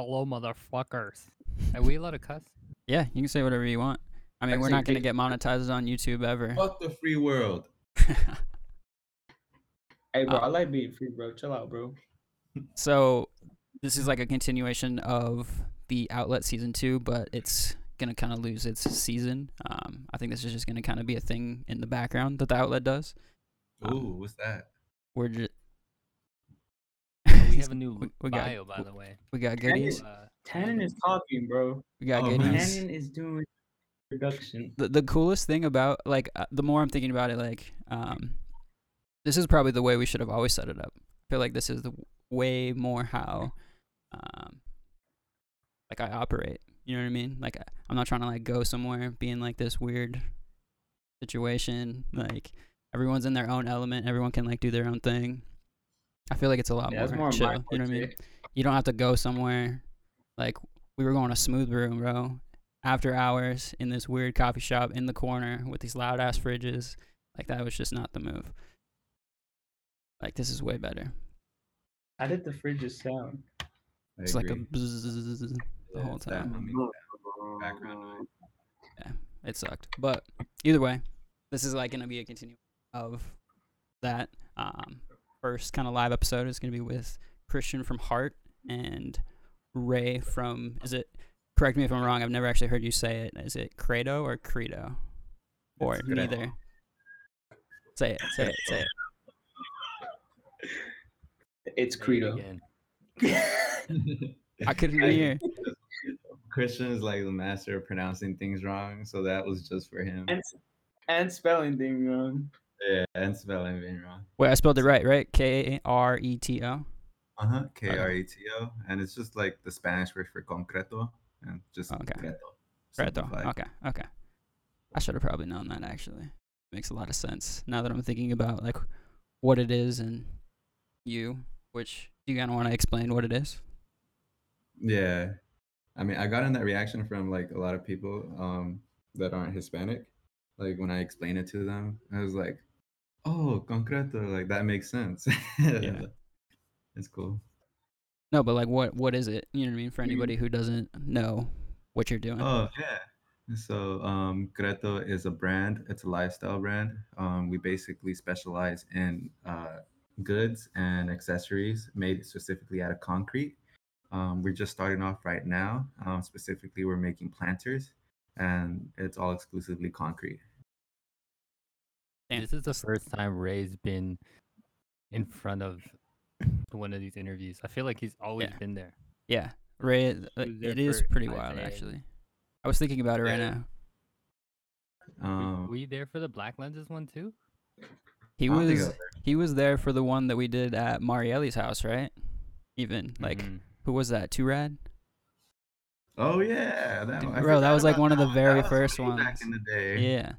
Hello, motherfuckers. Are we allowed to cuss? Yeah, you can say whatever you want. I mean, I'd we're not gonna get monetized on YouTube ever. Fuck the free world. Hey, bro, Uh, I like being free, bro. Chill out, bro. so this is like a continuation of the Outlet season two, but it's gonna kind of lose its season. Um, I think this is just gonna kind of be a thing in the background that the Outlet does. Um, Ooh, what's that? We're just We have a new We- we got- bio, by the way. we got Can goodies. Uh, Tannon is talking, bro. We got Oh, goodies. nice. Tannon is doing production. the the coolest thing about like uh, the more I'm thinking about it, like um, this is probably the way we should have always set it up. I feel like this is the way more how um, like I operate. You know what I mean? Like I- I'm not trying to like go somewhere being like this weird situation. Like everyone's in their own element. Everyone can like do their own thing. I feel like it's a lot Yeah, more, more chill. You know what I mean? You don't have to go somewhere. Like we were going to Smooth Brew, bro. After hours in this weird coffee shop in the corner with these loud ass fridges. Like that was just not the move. Like this is way better. How did the fridges sound? I It's like a agree. bzzz the Yeah, whole time. background noise. It sucked. But either way, this is like gonna be a continuation of that. Um, first kind of live episode is gonna be with Christian from Heart and Ray from. Is it? Correct me if I'm wrong. I've never actually heard you say it. Is it Credo or Credo? Or It's Kreto. neither? Say it. Say it. Say it. It's say it Kreto. again. I couldn't hear. Christian is like the master of pronouncing things wrong, so that was just for him. and, and spelling thing wrong. Yeah, and spelling being wrong. Wait, I spelled it right, right? K R E T O. Uh huh. K R E T O, and it's just like the Spanish word for concreto, and just Okay. concreto. Simplified. Okay. Okay. I should have probably known that actually. Makes a lot of sense now that I'm thinking about like what it is and you. Which do you kind of want to explain what it is? Yeah. I mean, I got in that reaction from like a lot of people um, that aren't Hispanic. Like when I explained it to them, I was like, "Oh, concreto, like that makes sense." Yeah. it's cool. No, but like what what is it? You know what I mean? For anybody who doesn't know what you're doing. Oh yeah. So um, Kreto is a brand. It's a lifestyle brand. Um, we basically specialize in uh, goods and accessories made specifically out of concrete. Um, we're just starting off right now. Um, specifically, we're making planters, and it's all exclusively concrete. Damn. This is the first time Ray's been in front of one of these interviews. I feel like he's always Yeah. been there. Yeah. Ray it, was there it is for pretty wild Isaiah. actually. I was thinking about it right now. Were- Um, were you there for the Black Lenses one too? He I don't think I was was there. he was there for the one that we did at Marielli's house, right? Even like Mhm. who was that? Two Rad? oh yeah, that, Dude, bro, that was, like, about one of the very first way Back ones. in the day. Yeah.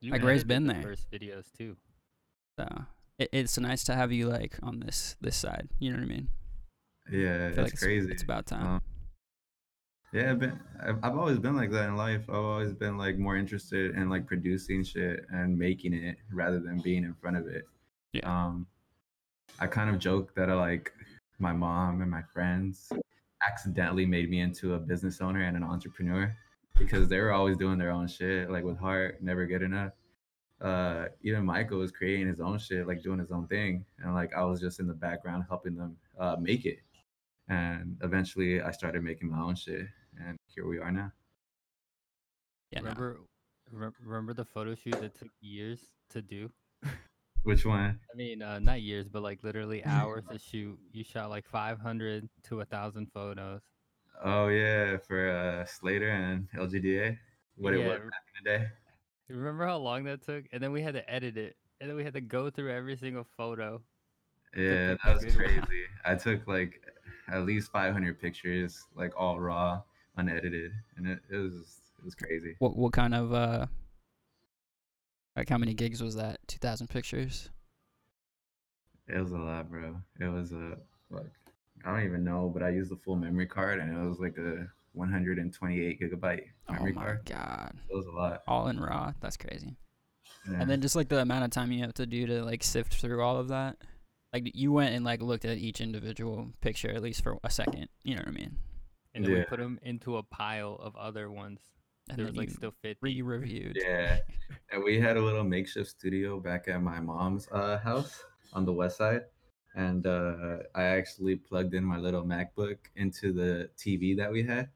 You Like, Ray's edited been the there. First videos too. So it, it's nice to have you like on this this side. You know what I mean? Yeah, I feel that's like it's, crazy. it's about time. Um, Yeah, I've been, I've, I've always been like that in life. I've always been like more interested in like producing shit and making it rather than being in front of it. Yeah. Um, I kind of joke that I like my mom and my friends accidentally made me into a business owner and an entrepreneur because they were always doing their own shit, like with heart, never good enough. Uh, even Michael was creating his own shit, like doing his own thing, and like I was just in the background helping them uh, make it. And eventually, I started making my own shit, and here we are now. yeah. remember, re- remember the photo shoot that took years to do? Which one? I mean, uh, not years, but like literally hours to shoot. You shot like 500 to a thousand photos. Oh yeah, for uh, Slater and LGDA. What it was back in the day. Remember how long that took? And then we had to edit it, and then we had to go through every single photo. Yeah, that was a one. crazy. I took like at least 500 pictures, like all raw, unedited, and it, it was it was crazy. What what kind of uh like how many gigs was that? Two thousand pictures? It was a lot, bro. It was a like I don't even know, but I used the full memory card, and it was like a 128 gigabyte memory card. Oh my card. god. It was a lot. All in raw. That's crazy. Yeah. And then just like the amount of time you have to do to like sift through all of that. Like you went and like looked at each individual picture at least for a second. You know what I mean? and then we put them into a pile of other ones. And there was like still fit. re-reviewed. Yeah, and we had a little makeshift studio back at my mom's uh, house on the west side, and uh, I actually plugged in my little MacBook into the TV that we had,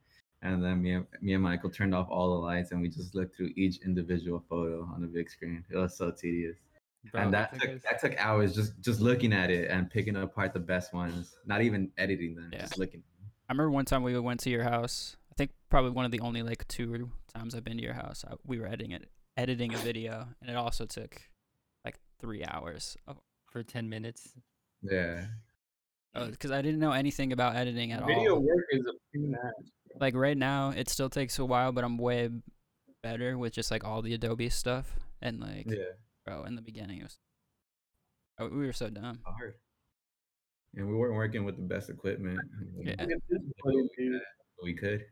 and then me and me and Michael turned off all the lights, and we just looked through each individual photo on the big screen. It was so tedious, Bro, and that took took that took hours just just looking at it and picking apart the best ones, not even editing them, Yeah. just looking. I remember one time we went to your house. I think probably one of the only like two times I've been to your house. I, we were editing it, editing a video, and it also took like three hours. Oh, for 10 minutes. Yeah, oh, because I didn't know anything about editing at Video all. Video work is a pain ass. Like right now, it still takes a while, but I'm way better with just like all the Adobe stuff. And like, yeah, bro, in the beginning, it was oh, we were so dumb. hard. And we weren't working with the best equipment. Yeah. Look at this footage, dude. We could.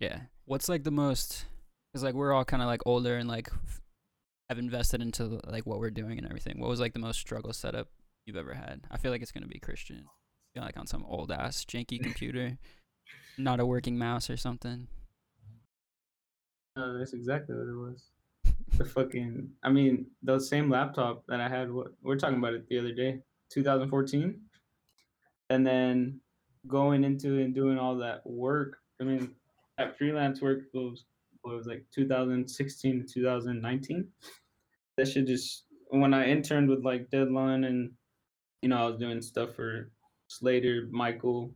Yeah. What's like the most? Because like we're all kind of like older and like f- have invested into like what we're doing and everything. What was like the most struggle setup you've ever had? I feel like it's gonna be Christian. Like on some old ass janky computer, not a working mouse or something. No, that's exactly what it was. The fucking, I mean, the same laptop that I had. What we're talking about it the other day, 2014, and then going into and doing all that work. I mean, that freelance work was what was like 2016 to 2019. That should just when I interned with like Deadline and you know I was doing stuff for Slater, Michael,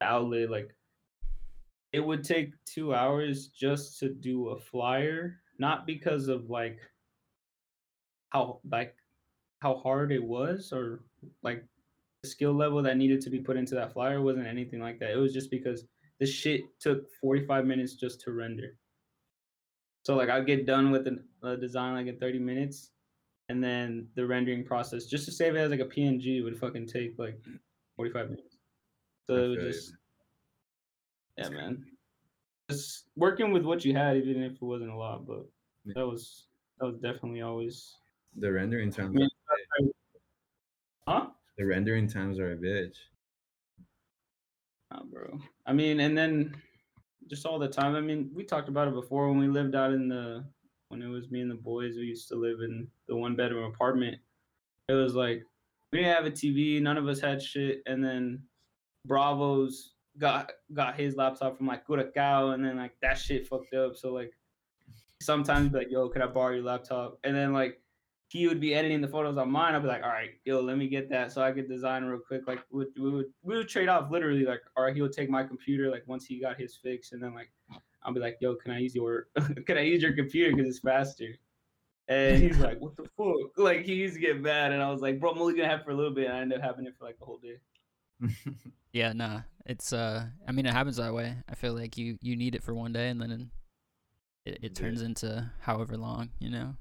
Outlet, like it would take two hours just to do a flyer not because of like how like how hard it was or like the skill level that needed to be put into that flyer wasn't anything like that. It was just because the shit took 45 minutes just to render. So like i'd get done with uh, design like in 30 minutes and then the rendering process just to save it as like a png would fucking take like 45 minutes so it would just yeah, man. Just working with what you had, even if it wasn't a lot, but that was that was definitely always. The rendering times, Yeah. are, Huh? the rendering times are a bitch. Nah, bro. I mean, and then just all the time. I mean, we talked about it before when we lived out in the when it was me and the boys. We used to live in the one bedroom apartment. It was like we didn't have a TV. None of us had shit, and then Bravos got got his laptop from like Curacao, and then like that shit fucked up. So like sometimes be like, "Yo, could I borrow your laptop?" And then like he would be editing the photos on mine. I'd be like, "All right, yo, let me get that so I could design real quick." Like we would we would, we would trade off literally. Like, all right, he would take my computer like once he got his fix, and then like I'll be like, "Yo, can I use your can I use your computer because it's faster?" And he's like, "What the fuck?" Like he used to get mad, and I was like, "Bro, I'm only gonna have it for a little bit." And I ended up having it for like the whole day. Yeah, nah. It's uh I mean it happens that way. I feel like you you need it for one day and then it, it Yeah. turns into however long, you know.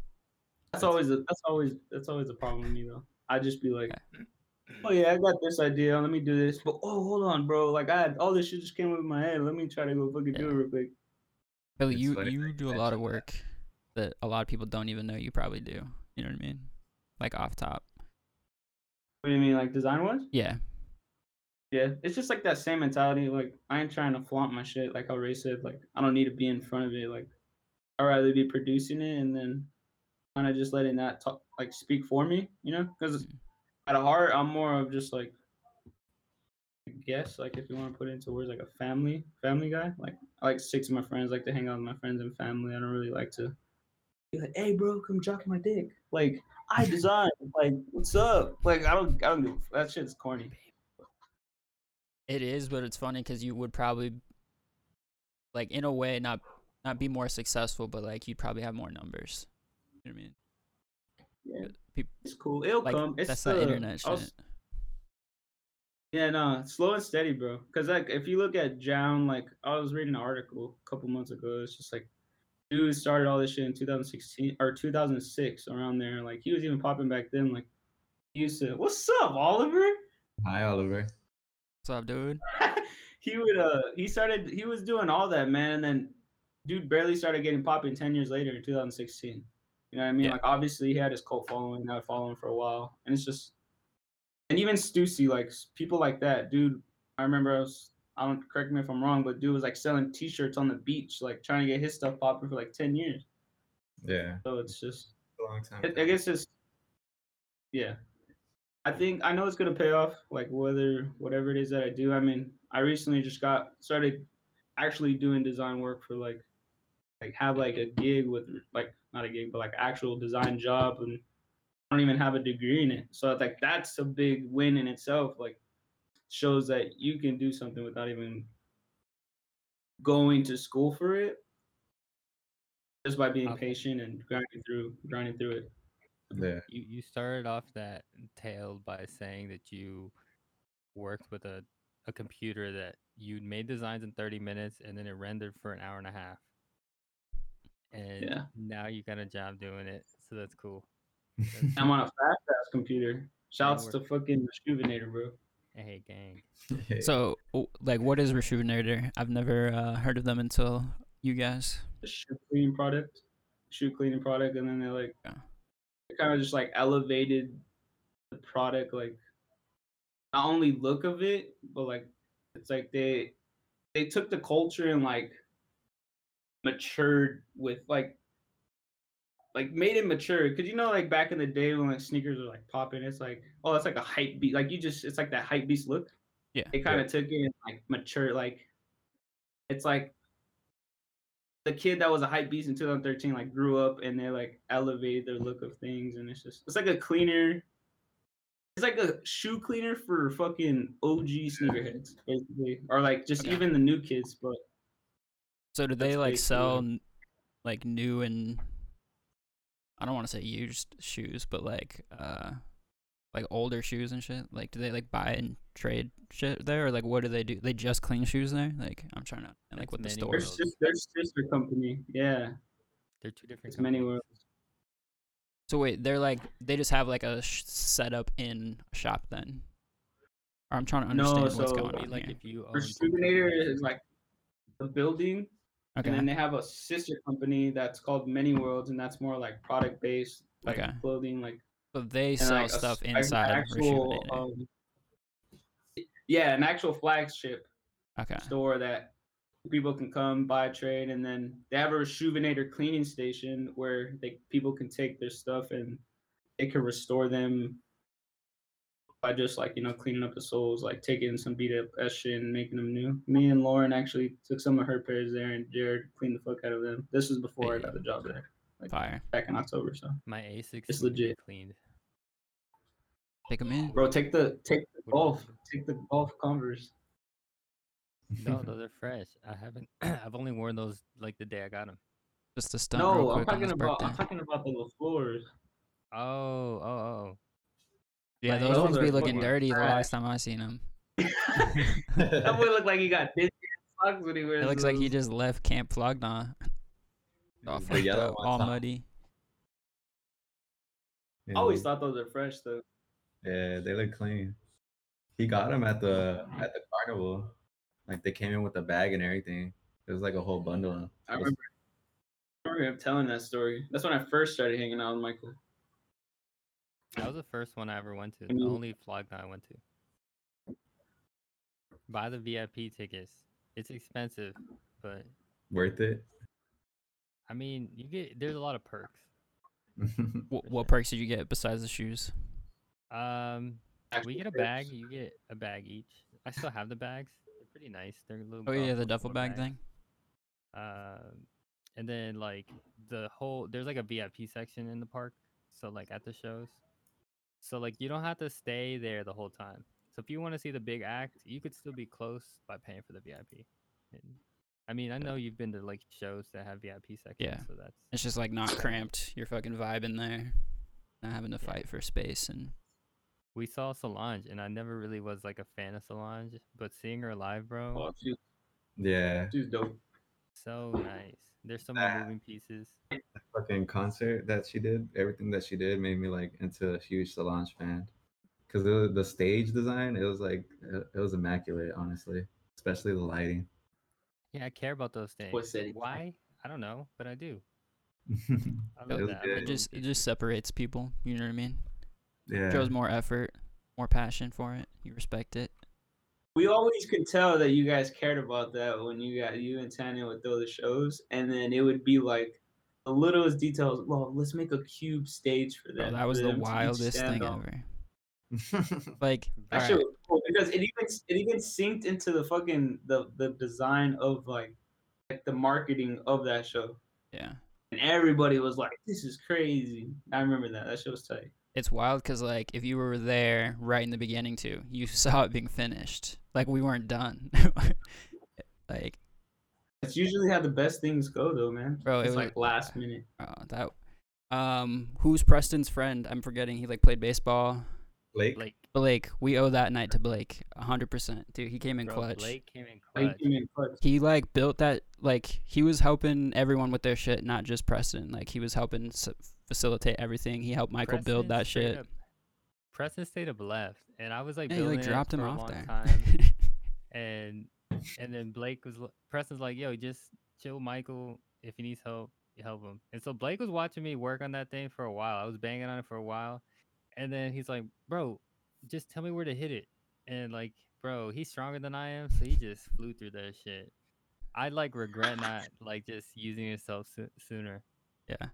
That's always a, that's always that's always a problem with me though. I just be like, oh yeah, I got this idea. Let me do this. But oh, hold on, bro. Like I had all this shit just came up in my head. Let me try to go fucking do it real quick. Billy, It's you funny you do a lot of mentioned that. work that a lot of people don't even know you probably do. You know what I mean? Like off top. What do you mean, like design wise? Yeah. Yeah, it's just like that same mentality. Like I ain't trying to flaunt my shit. Like how Ray said, like I don't need to be in front of it. Like I'd rather be producing it and then kind of just letting that talk, like speak for me. You know, because Mm. at heart, I'm more of just like, I guess, like if you want to put it into words, like a family, family guy. Like I like to stick to my friends, like to hang out with my friends and family. I don't really like to be like, hey, bro, come drop my dick. Like I design. like what's up? Like I don't, I don't do that. Shit's corny. It is, but it's funny because you would probably, like, in a way, not not be more successful, but like you'd probably have more numbers. You know what I mean? Yeah, Peop- it's cool. It'll Like come. It's that's the the internet shit. Was- Yeah, no, slow and steady, bro. Cause like if you look at Jown, like I was reading an article a couple months ago. It's just like dude started all this shit in 2016 or 2006 around there. Like he was even popping back then. Like he used to, what's up, Oliver? Hi, Oliver. What's up, dude? he would uh he started he was doing all that man and then dude barely started getting popping 10 years later in 2016 you know what i mean Yeah. like obviously he had his cult following i followed him for a while and it's just and even Stussy, like people like that dude i remember i was I don't correct me if I'm wrong, but dude was like selling T-shirts on the beach, like trying to get his stuff popping for like ten years. yeah, So it's just, a long time. I, I guess it's, yeah. I think I know it's gonna pay off. Like whether whatever it is that I do. I mean, I recently just got started actually doing design work for like, like have like a gig with like not a gig but like actual design job and don't even have a degree in it. So it's like that's a big win in itself. Like shows that you can do something without even going to school for it. Just by being patient and grinding through grinding through it. yeah, You you started off that tale by saying that you worked with a, a computer that you made designs in 30 minutes and then it rendered for an hour and a half. And Yeah. now you got a job doing it, so that's cool. I'm on a fast ass computer. Shouts to fucking Rejuvenator, bro. Hey gang. So, like, what is Rejuvenator? I've never uh, heard of them until you guys. The shoe cleaning product, shoe cleaning product, and then they like Yeah. they kind of just like elevated the product, like not only look of it, but like it's like they they took the culture and like matured with like like made it mature because you know like back in the day when like sneakers were like popping it's like oh that's like a hype beat like you just it's like that hype beast look Yeah. It kind of took it and like mature like it's like the kid that was a hype beast in 2013 like grew up and they like elevated their look of things and it's just it's like a cleaner it's like a shoe cleaner for fucking OG sneakerheads basically or like just Okay. even the new kids but So, do they like sell n- like new and I don't want to say used shoes, but like uh like older shoes and shit? Like, do they like buy and trade shit there, or like what do they do? They just clean shoes there? Like, I'm trying to and like That's what the store their, is. worlds. sis- their sister company yeah They're two different it's many worlds So wait, they're like they just have like a sh- setup in a shop then. Or I'm trying to No, understand what's so- going on like here. if you own two Rejuvenator is like the building Okay. And then they have a sister company that's called Many Worlds, and that's more like product based, like Okay. clothing, like So they and, sell like, a stuff an inside actual, um, yeah, an actual flagship okay. store that people can come buy trade, and then they have a Rejuvenator cleaning station where they people can take their stuff and they can restore them by just like you know cleaning up the soles, like taking some beat up S shit and making them new. Me and Lauren actually took some of her pairs there, and Jared cleaned the fuck out of them. This was before I got the job there, Fire. back in October. So, My Asics It's need to legit. cleaned. Take them in. bro, take the take the What golf, take the golf Converse. No, those are fresh. I haven't. I've only worn those like the day I got them. Just to stunt real No, I'm talking about birthday. I'm talking about the little floors. Oh, oh, oh. Yeah, my those those ones be looking fucking dirty the last time I seen him. that boy look like he got Disney socks when he wears. It looks like he just left Camp Flog Gnaw. All, The fucked yellow up, all huh? muddy. I always thought those are fresh though. Yeah, they look clean. He got them at the at the carnival. Like they came in with a bag and everything. It was like a whole bundle. I remember, I remember him telling that story. That's when I first started hanging out with Michael. That was the first one I ever went to. The only vlog that I went to. Buy the VIP tickets. It's expensive, but Worth it. I mean, you get there's a lot of perks. What, what perks did you get besides the shoes? Um, Actual we get a bag. You get a bag each. I still have the bags. They're pretty nice. They're little. Oh yeah, golf the duffel football bag bags. thing. Um, and then like the whole there's like a VIP section in the park. So like at the shows. So like you don't have to stay there the whole time. So if you want to see the big act, you could still be close by paying for the VIP. And, I mean, I know you've been to like shows that have VIP sections, Yeah. so that's It's just like not cramped. You're fucking vibing there, not having to Yeah. fight for space and we saw Solange, and I never really was like a fan of Solange, but seeing her live, bro, Oh, she, yeah. she's dope. So nice. There's so many Ah. moving pieces. Fucking concert that she did, everything that she did made me like into a huge Solange fan. Cause the the stage design, it was like it, it was immaculate, honestly. Especially the lighting. Yeah, I care about those things. Why? I don't know, but I do. I It love was that. Good. it just it just separates people. You know what I mean? yeah. Shows more effort, more passion for it. You respect it. We always could tell that you guys cared about that when you got you and Tanya would throw the shows, and then it would be like the littlest details. Well, let's make a cube stage for Bro, them. that was for the them to each wildest thing on. ever. Like, That alright, shit was cool because it even it even synced into the fucking the the design of like like the marketing of that show, yeah, and everybody was like, "This is crazy." I remember that. That shit was tight. it's wild because like if you were there right in the beginning too, you saw it being finished. Like we weren't done. like, That's usually how the best things go, though, man. Bro, it it's was- like last minute. oh, that. Um, who's Preston's friend? I'm forgetting. He like played baseball. Blake. Blake, Blake. We owe that night to Blake. hundred percent, dude. He came in bro, clutch. Blake came in Like, clutch. you mean, clutch. he like built that like he was helping everyone with their shit not just preston like he was helping s- facilitate everything he helped michael build that shit up- Preston stayed up left, and I was like yeah he building like it dropped him a off long there time, and and then Blake was Preston's like, "Yo, just chill, Michael. If he needs help, help him." And so Blake was watching me work on that thing for a while. I was banging on it for a while, and then he's like, "Bro, just tell me where to hit it." And like, bro, he's stronger than I am, so he just flew through that shit. I like regret not like just using himself so- sooner. yeah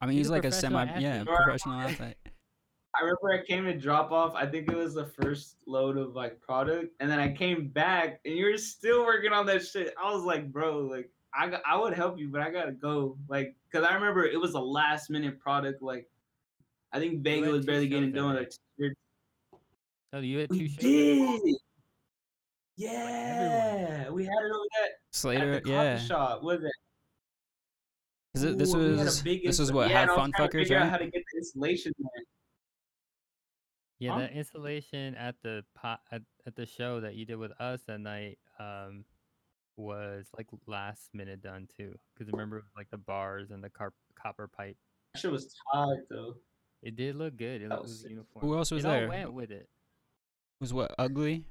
i mean He's he's like a semi yeah athlete. Bro, professional athlete I remember I came to drop off. I think it was the first load of like product, and then I came back, and you were still working on that shit. I was like, bro, like I I would help you, but I gotta go, like, cause I remember it was a last minute product. Like, I think had was barely getting done. Like. Oh, you had two we shows? did. Yeah, we had it over that at slater the coffee yeah shop. Was it? 'Cause it- this Ooh, we had a was this was what yeah, had and I was fun fuckers out how right to get the installation there. Yeah, Huh? the installation at the pot at, at the show that you did with us that night um was like last minute done too. Because remember like the bars and the car- copper pipe. That shit was tight though. It did look good. It That was, was uniform. who else was it all there went with it. was what ugly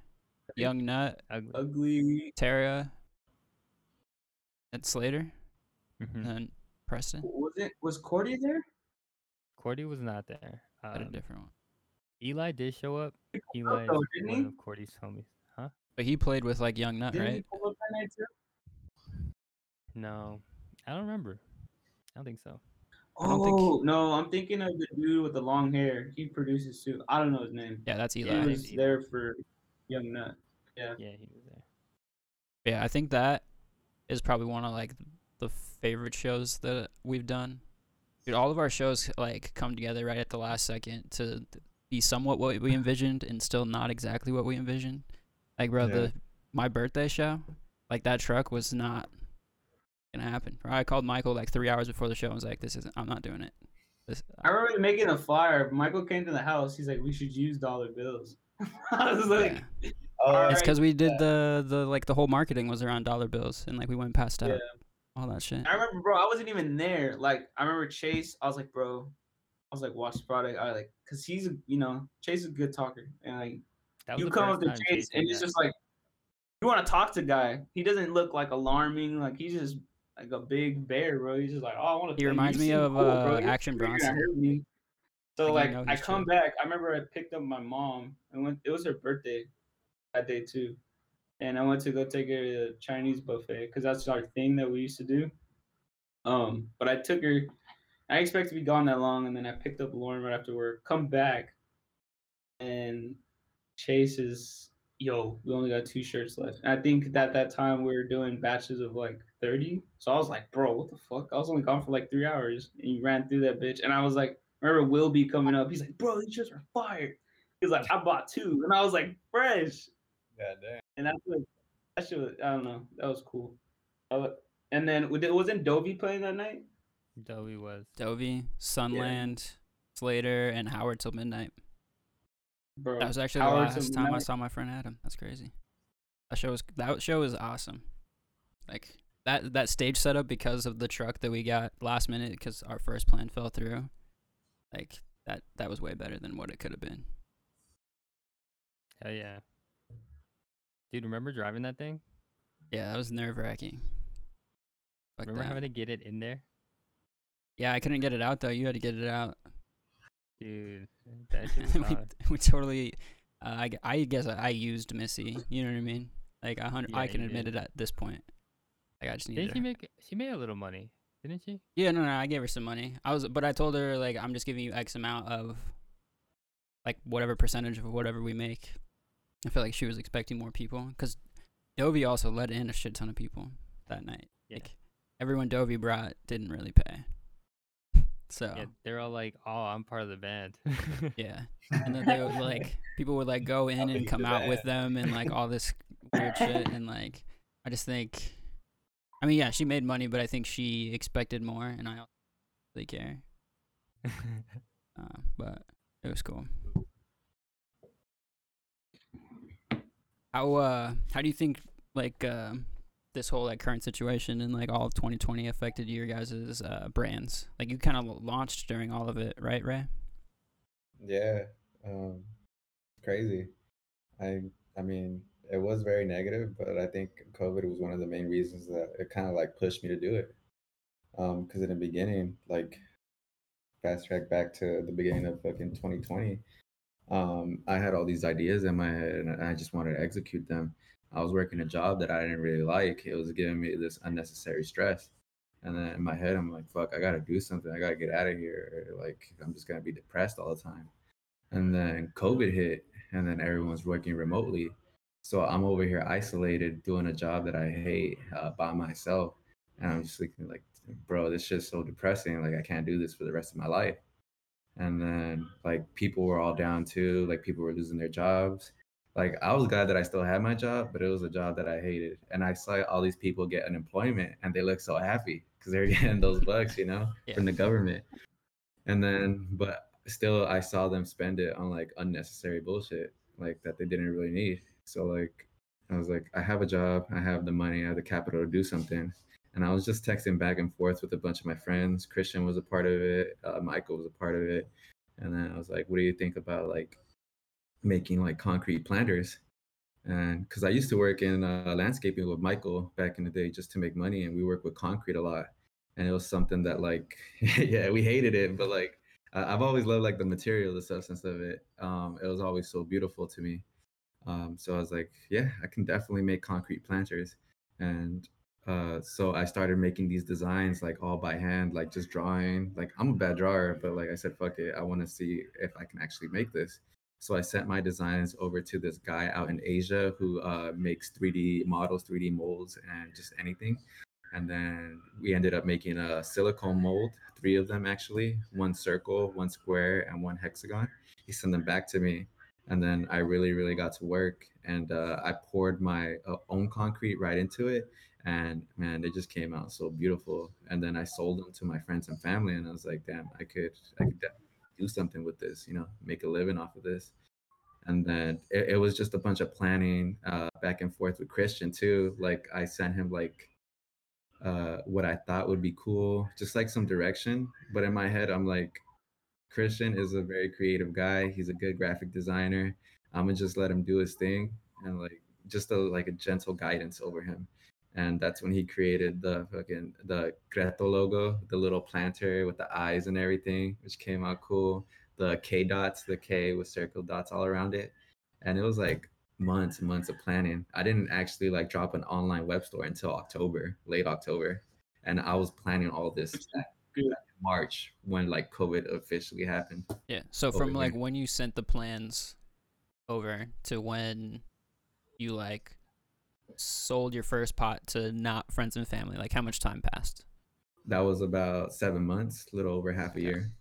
young nut Ugly. Ugly. tara and slater Mhm. and then preston Was it? Was Cordy there? Cordy was not there. had a Um, different one Eli did show up. He Eli up is though, one of Cordy's homies. Huh? but he played with like young nut Didn't he right pull up that night too? No, I don't remember. I don't think so. I don't think- Oh no, I'm thinking of the dude with the long hair. He produces too. I don't know his name. yeah that's Eli. He eli was Eli. there for Young Nut. Yeah. Yeah, he was there. Yeah, I think that is probably one of like the favorite shows that we've done. Dude, all of our shows like come together right at the last second to th- be somewhat what we envisioned and still not exactly what we envisioned. Like, bro, Yeah. the my birthday show, like that truck was not gonna happen. I called Michael like three hours before the show and was like, "This isn't. I'm not doing it." This, I remember making a flyer. Michael came to the house. He's like, "We should use dollar bills." I was like, yeah. All It's because we did the the like the whole marketing was around dollar bills and like we went past out Yeah. all that shit. I remember, bro. I wasn't even there. Like, I remember Chase. I was like, bro. I was like, watch the product. I like, cause he's, a, you know, Chase is a good talker, and like, That you come up to Chase, and it's that. just like, you want to talk to guy. He doesn't look like alarming. Like he's just like a big bear, bro. He's just like, oh, I want to. He reminds me of, uh, Action Bronson. So Like, like, I come chill. back. I remember I picked up my mom and went. It was her birthday that day too, and I went to go take her to the Chinese buffet because that's our thing that we used to do. Um, but I took her. I expect to be gone that long, and then I picked up Lauren right after work. Come back, and Chase is yo. We only got two shirts left, and I think that that time we were doing batches of like thirty. So I was like, bro, what the fuck? I was only gone for like three hours, and you ran through that bitch, and I was like, remember Will be coming up. He's like, bro, these shirts are fire. He's like, I bought two, and I was like, fresh. God damn. And that's what that shit. Was, I don't know. That was cool. Uh, and then it wasn't Dovey playing that night? Dowie was. Dovey, Sunland, Slater, and Howard till midnight. Bro, That was actually Howard the last time I saw my friend Adam. That's crazy. That show was that show was awesome. Like that that stage setup because of the truck that we got last minute because our first plan fell through. Like that that was way better than what it could have been. Hell yeah. Dude, remember driving that thing? Yeah, that was nerve wracking. remember having to get it in there? Yeah, I couldn't get it out though. You had to get it out. Dude, that we, we totally uh, I, I guess I, I used Missy. You know what I mean? Like a hundred. Yeah, I can admit did. it at this point. Like I just need. Didn't she make? She made a little money, didn't she? Yeah, no, no, I gave her some money. I was, but I told her like I'm just giving you X amount of, like whatever percentage of whatever we make. I feel like she was expecting more people because Dovey also let in a shit ton of people that night. Yeah. Like everyone Dovey brought didn't really pay. So Yeah, they're all like, "Oh, I'm part of the band." yeah, and then they would like people would like go in and come the out with them and like all this weird shit and like I just think, I mean yeah, she made money, but I think she expected more, and I don't really care. Uh, but it was cool. How uh how do you think like uh, this whole like current situation and like all of 2020 affected your guys' uh, brands? Like you kind of launched during all of it, right, Ray? Yeah, um, crazy. I I mean, it was very negative, but I think COVID was one of the main reasons that it kind of like pushed me to do it. Um, because in the beginning, like fast track back to the beginning of fucking 2020, um, I had all these ideas in my head and I just wanted to execute them. I was working a job that I didn't really like. It was giving me this unnecessary stress. And then in my head, I'm like, fuck, I gotta do something. I gotta get out of here. Like, I'm just gonna be depressed all the time. And then COVID hit, and then everyone's working remotely. So I'm over here isolated doing a job that I hate uh, by myself. And I'm just thinking, like, bro, this shit's so depressing. Like, I can't do this for the rest of my life. And then, like, people were all down too. Like, people were losing their jobs like I was glad that I still had my job, but it was a job that I hated. And I saw all these people get unemployment and they look so happy because they're getting those bucks, you know, Yeah. from the government. And then, but still, I saw them spend it on like unnecessary bullshit, like that they didn't really need. So, like, I was like, I have a job, I have the money, I have the capital to do something. And I was just texting back and forth with a bunch of my friends. Christian was a part of it, uh, Michael was a part of it. And then I was like, what do you think about like making like concrete planters. And because i used to work in uh, landscaping with michael back in the day just to make money and we work with concrete a lot. And it was something that like yeah we hated it but like I- i've always loved like the material the substance of it. Um it was always so beautiful to me. Um so i was like yeah i can definitely make concrete planters. And uh so i started making these designs like all by hand like just drawing. Like i'm a bad drawer but like i said fuck it. I want to see if i can actually make this so I sent my designs over to this guy out in Asia who uh, makes 3D models, 3D molds, and just anything. And then we ended up making a silicone mold, three of them actually, one circle, one square, and one hexagon. He sent them back to me. And then I really, really got to work. And uh, I poured my uh, own concrete right into it. And man, they just came out so beautiful. And then I sold them to my friends and family. And I was like, damn, I could, I could definitely do something with this, you know, make a living off of this. And then it, it was just a bunch of planning uh, back and forth with Christian too. Like I sent him like uh, what I thought would be cool, just like some direction. But in my head, I'm like, Christian is a very creative guy. He's a good graphic designer. I'm gonna just let him do his thing and like just a like a gentle guidance over him. And that's when he created the fucking the Kreto logo, the little planter with the eyes and everything, which came out cool. The K dots, the K with circle dots all around it. And it was like months and months of planning. I didn't actually like drop an online web store until October, late October. And I was planning all this back Good. in March when like COVID officially happened. Yeah. So over from like here. when you sent the plans over to when you like sold your first pot to not friends and family, like how much time passed? That was about seven months, a little over half a year.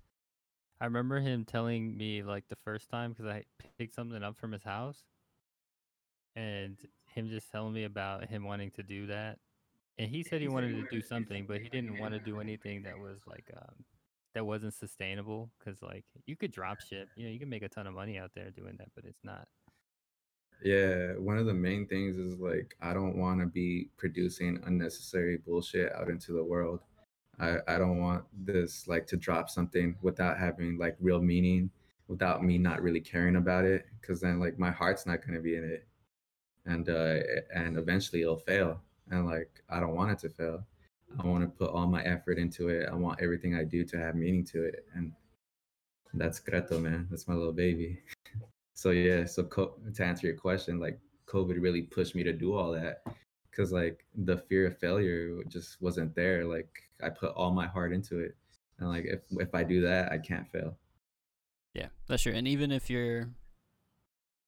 I remember him telling me like the first time because I picked something up from his house, and him just telling me about him wanting to do that. And he said he wanted to do something, but he didn't want to do anything that was like um, that wasn't sustainable. Because like you could drop ship, you know, you can make a ton of money out there doing that, but it's not. Yeah, one of the main things is like I don't want to be producing unnecessary bullshit out into the world. I I don't want this like to drop something without having like real meaning, without me not really caring about it, because then like my heart's not gonna be in it, and uh and eventually it'll fail, and like I don't want it to fail. I want to put all my effort into it. I want everything I do to have meaning to it, and that's Kreto, man. That's my little baby. So yeah, so co- to answer your question, like COVID really pushed me to do all that because like the fear of failure just wasn't there. Like I put all my heart into it, and like if if I do that, I can't fail. Yeah, that's true. And even if your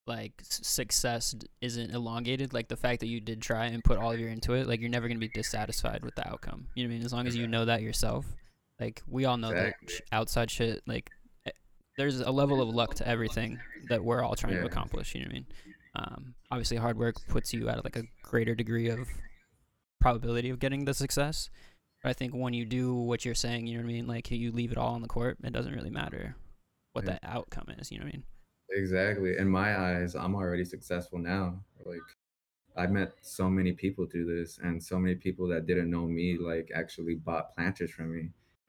like success isn't elongated, like the fact that you did try and put all of your into it, like you're never gonna be dissatisfied with the outcome. You know what I mean? As long as you know that yourself. Like we all know Exactly. that outside shit, like there's a level of luck to everything that we're all trying to accomplish. You know what I mean? Um, obviously, hard work puts you at like a greater degree of probability of getting the success. But I think when you do what you're saying, you know what I mean, like you leave it all on the court, it doesn't really matter what Yeah. that outcome is. You know what I mean? Exactly. In my eyes, I'm already successful now. Like I met so many people through this and so many people that didn't know me like actually bought planters from me.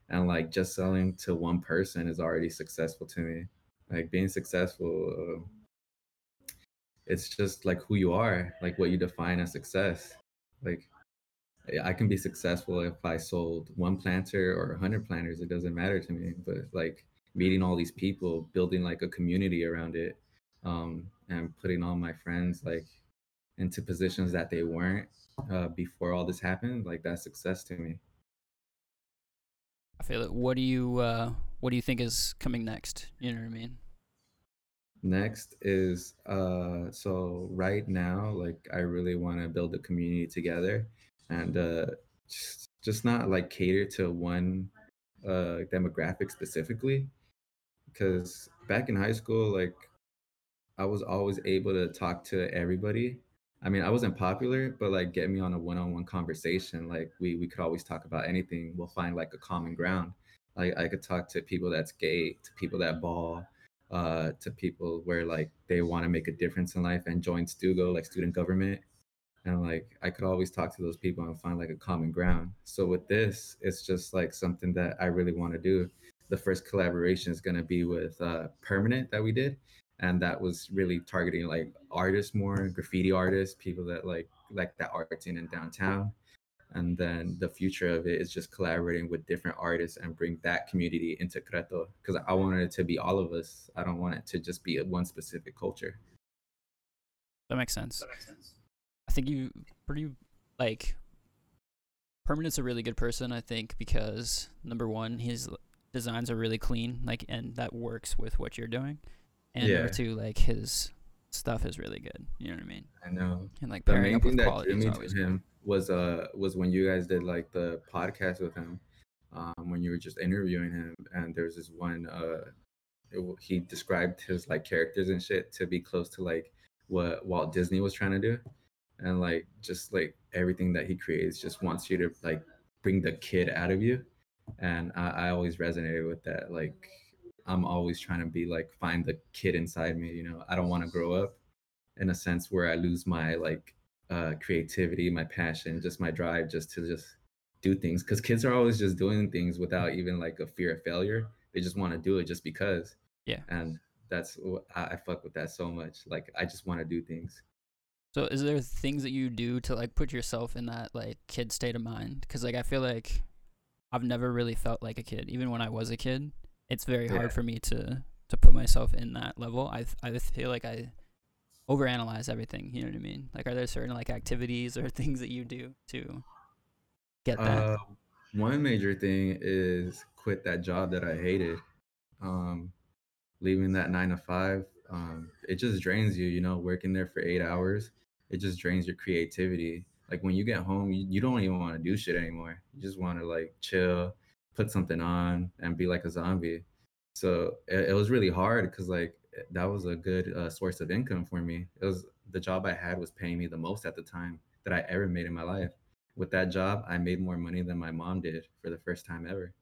And like just selling to one person is already successful to me. Like being successful uh, it's just like who you are, like what you define as success. Like I can be successful if I sold one planter or a hundred planters. It doesn't matter to me. But like meeting all these people, building like a community around it, um, and putting all my friends like into positions that they weren't uh, before all this happened, like that's success to me. I feel it. What do you uh, what do you think is coming next? You know what I mean? Next is uh so right now like I really want to build a community together and uh just, just not like cater to one uh demographic specifically because back in high school like I was always able to talk to everybody. I mean, I wasn't popular, but like get me on a one-on-one conversation, like we we could always talk about anything. We'll find like a common ground. Like I could talk to people that's gay, to people that ball, uh, to people where like they want to make a difference in life and join Stugo, like student government. And like I could always talk to those people and find like a common ground. So with this, it's just like something that I really want to do. The first collaboration is gonna be with uh Permanent that we did and that was really targeting like artists more graffiti artists people that like like that art scene in downtown and then the future of it is just collaborating with different artists and bring that community into Kreto because I wanted it to be all of us. I don't want it to just be one specific culture. That makes sense. That makes sense. I think you pretty like Permanent's a really good person, I think, because number one, his designs are really clean, like and that works with what you're doing. And Yeah. number two, like his stuff is really good. You know what I mean? I know. And like The pairing main up thing with that quality drew me to him was uh was when you guys did like the podcast with him, um, when you were just interviewing him, and there's this one uh, it, he described his like characters and shit to be close to like what Walt Disney was trying to do, and like just like everything that he creates just wants you to like bring the kid out of you, and I, I always resonated with that. Like I'm always trying to be like find the kid inside me. You know, I don't want to grow up in a sense where I lose my like uh, creativity, my passion, just my drive, just to just do things. Because kids are always just doing things without even like a fear of failure. They just want to do it just because. Yeah. And that's I, I fuck with that so much. Like I just want to do things. So is there things that you do to like put yourself in that like kid state of mind? Because like I feel like I've never really felt like a kid, even when I was a kid. It's very Yeah. hard for me to to put myself in that level. I I feel like I overanalyze everything. You know what I mean? Like, are there certain like activities or things that you do to get that? Uh, one major thing is quit that job that I hated. Um, leaving that nine to five, um, it just drains you. You know, working there for eight hours, it just drains your creativity. Like when you get home, you, you don't even want to do shit anymore. You just want to like chill, put something on, and be like a zombie. So it, it was really hard because like that was a good uh, source of income for me. It was the job I had was paying me the most at the time that I ever made in my life with that job, I made more money than my mom did for the first time ever.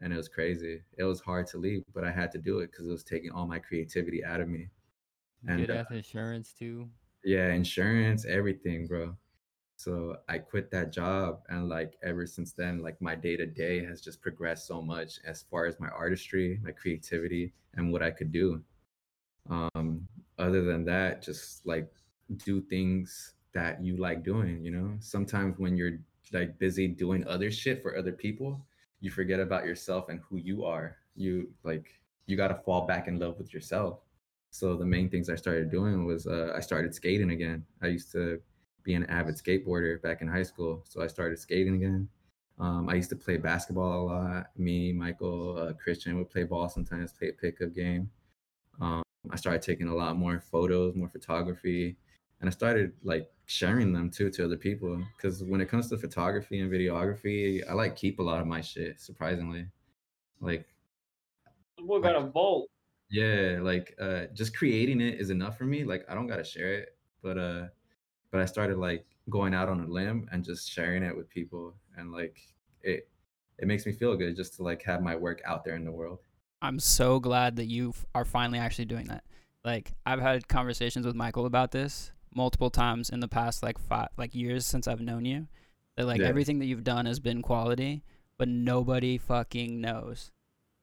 And it was crazy. It was hard to leave, but I had to do it because it was taking all my creativity out of me. And Good uh, insurance too. yeah, insurance, everything, bro. So I quit that job. And like ever since then, like my day to day has just progressed so much as far as my artistry, my creativity, and what I could do. Um, other than that, just like do things that you like doing, you know? Sometimes when you're like busy doing other shit for other people, you forget about yourself and who you are. You like you gotta fall back in love with yourself. So the main things I started doing was uh, I started skating again. I used to be an avid skateboarder back in high school, so I started skating again. Um, I used to play basketball a lot. Me, Michael, uh, Christian would play ball sometimes, play a pickup game. Um, I started taking a lot more photos, more photography, and I started like sharing them too to other people. Because when it comes to photography and videography, I like keep a lot of my shit. Surprisingly, like Boy got a bolt. yeah, like uh, just creating it is enough for me. Like I don't gotta share it, but uh, but I started like going out on a limb and just sharing it with people, and like it it makes me feel good just to like have my work out there in the world. I'm so glad that you are finally actually doing that. Like I've had conversations with Michael about this multiple times in the past like five like years since I've known you. That like Yeah. everything that you've done has been quality, but nobody fucking knows.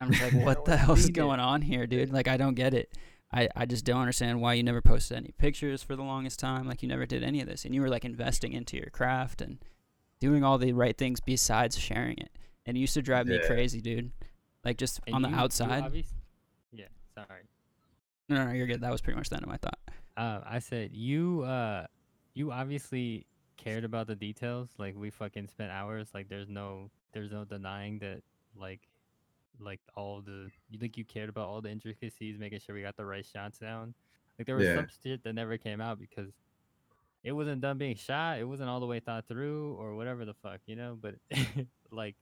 I'm just like, what the hell's seen it. going on here, dude? Like I don't get it. I, I just don't understand why you never posted any pictures for the longest time. Like you never did any of this. And you were like investing into your craft and doing all the right things besides sharing it. And it used to drive me crazy, dude. Like just And on the you- you outside. obvious- yeah, sorry. No, no, no, you're good. That was pretty much the end of my thought. Uh, I said you uh you obviously cared about the details. Like we fucking spent hours. Like there's no there's no denying that like like all the you think you cared about all the intricacies, making sure we got the right shots down. Like there was Yeah. some shit that never came out because it wasn't done being shot. It wasn't all the way thought through or whatever the fuck, you know. But like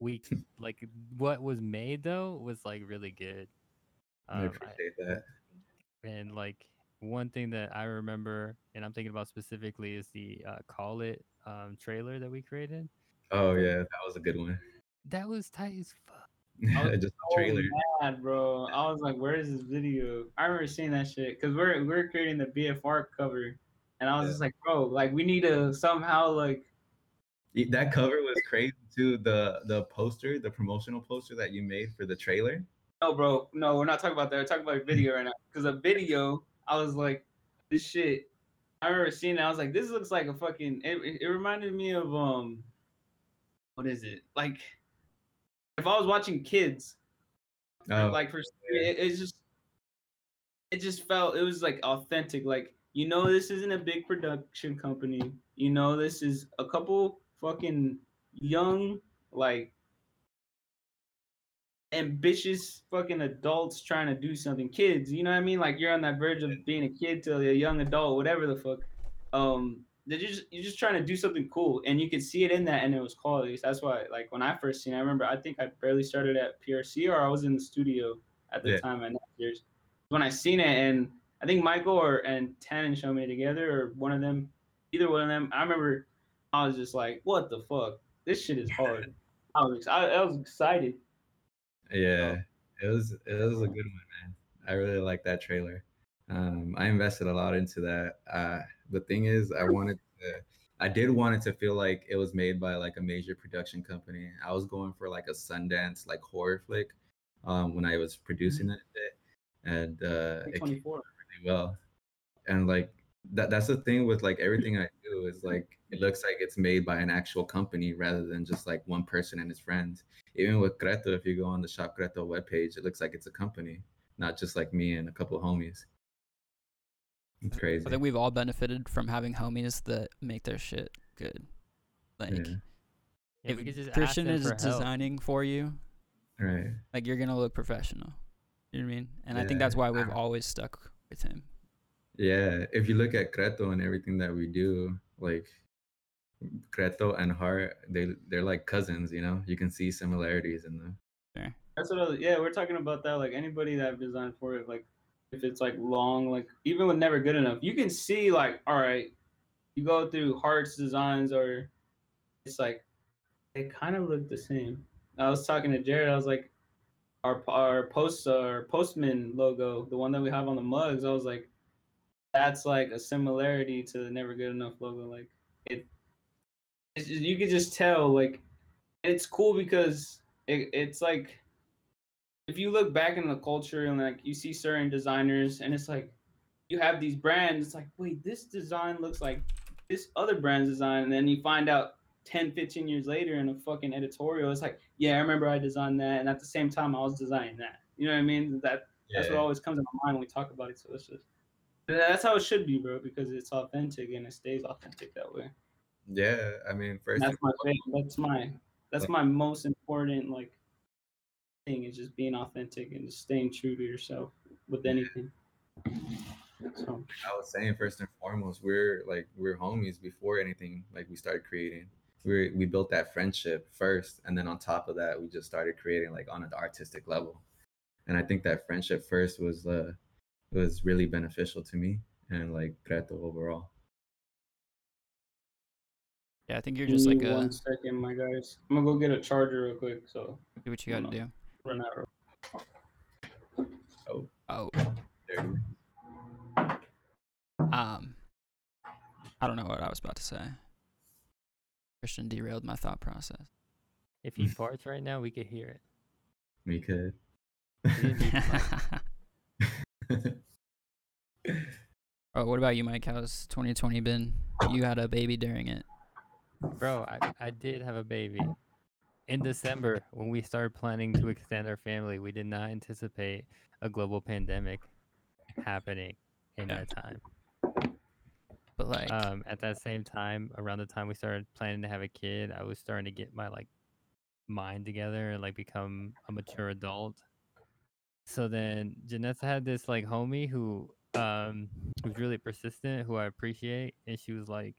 we like what was made though was like really good. I Um, I- appreciate that. and like one thing that I remember and I'm thinking about specifically is the uh, Call It um, trailer that we created. Oh yeah, that was a good one. That was tight as fuck. Just so trailer. mad, bro. I was like, "Where is this video?" I remember seeing that shit because we're we're creating the BFR cover, and I was Yeah. just like, "Bro, like we need to somehow like." That cover was crazy too. The the poster, the promotional poster that you made for the trailer. No, bro, no, we're not talking about that. We're talking about video right now. Because a video, I was like, "This shit." I remember seeing it. I was like, "This looks like a fucking." It- it reminded me of um, what is it like? If I was watching kids, Oh, like for it, it's just it just felt it was like authentic like you know this isn't a big production company. You know this is a couple fucking young like ambitious fucking adults trying to do something. Kids you know what i mean? Like you're on that verge of being a kid to a young adult whatever the fuck. Um they're just you're just trying to do something cool and you could see it in that and it was quality that's why like when i first seen it, i remember i think i barely started at prc or i was in the studio at the Yeah. time at year's when i seen it and i think michael or and Tannon showed me together or one of them either one of them i remember i was just like what the fuck this shit is hard i was I, I was excited Yeah, it was it was a good one, man. I really like that trailer. Um, I invested a lot into that. Uh, the thing is, I wanted to, I did want it to feel like it was made by like a major production company. I was going for like a Sundance like horror flick um, when I was producing it, and uh, it came 24 really well. And like that that's the thing with like everything I do is like it looks like it's made by an actual company rather than just like one person and his friends. Even with Kreto, if you go on the Shop Kreto webpage, it looks like it's a company, not just like me and a couple of homies. It's crazy. I think we've all benefited from having homies that make their shit good. Like Yeah. Yeah, if we could just ask Christian is for help. designing for you, Right. like you're gonna look professional. You know what I mean? And I think that's why we've always stuck with him. Yeah. If you look at Kreto and everything that we do, like Kreto and Heart, they they're like cousins, you know? You can see similarities in them. Yeah. That's what I was, yeah, we're talking about that. Like anybody that I've designed for it, like if it's like long, like even with never good enough, you can see like, all right, you go through Hearts designs or it's like they kind of look the same. I was talking to Jared, I was like, our our post our postman logo, the one that we have on the mugs, I was like, that's like a similarity to the never good enough logo. Like it just, you could just tell like it's cool because it, it's like if you look back in the culture and like you see certain designers and it's like you have these brands it's like wait this design looks like this other brand's design. And then you find out 10 15 years later in a fucking editorial it's like yeah i remember i designed that. And at the same time i was designing that. You know what i mean? That That's what always comes to my mind when we talk about it. So it's just that's how it should be, bro, because it's authentic and it stays authentic that way. Yeah, I mean, first That's my that's my that's my most important like thing is just being authentic and just staying true to yourself with anything. So I was saying first and foremost, we're like we're homies before anything like we started creating. We we built that friendship first, and then on top of that, we just started creating like on an artistic level. And I think that friendship first was uh was really beneficial to me and like Kreto overall. Yeah, I think you're give just me like a one second, my guys. I'm gonna go get a charger real quick. So do what you got to do. Run out. Real Oh, There. um, I don't know what I was about to say. Christian derailed my thought process. If he farts right now, we could hear it. We could. oh, what about you, Mike? How's 2020 been? You had a baby during it. Bro, I, I did have a baby. In December, when we started planning to extend our family, we did not anticipate a global pandemic happening in Yeah. that time. But like, Um, at that same time, around the time we started planning to have a kid, I was starting to get my like mind together and like become a mature adult. So then Janessa had this like homie who um was really persistent, who I appreciate, and she was like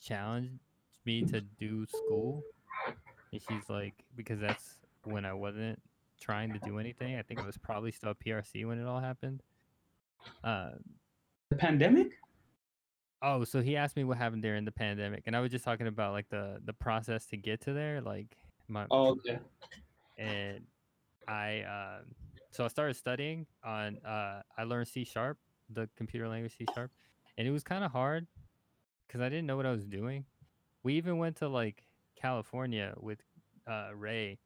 challenged me to do school. And she's like, because that's when I wasn't trying to do anything. I think it was probably still a PRC when it all happened. Um, The pandemic? Oh, so he asked me what happened during the pandemic, and I was just talking about like the the process to get to there, like my Oh, okay. and I um so I started studying on uh I learned C sharp, the computer language C sharp, and it was kind of hard because I didn't know what I was doing. We even went to like California with uh Ray,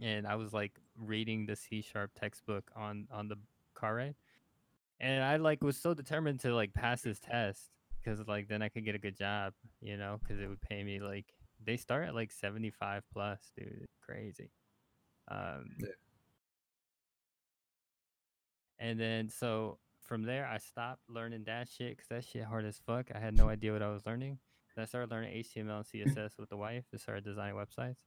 and I was like reading the C sharp textbook on on the car ride, and I like was so determined to like pass this test because like then I could get a good job, you know, because it would pay me like they start at like 75 plus, dude. It's crazy. Um, Yeah. And then so from there, I stopped learning that shit because that shit hard as fuck. I had no idea what I was learning. Then I started learning HTML and CSS with the wife to started designing websites.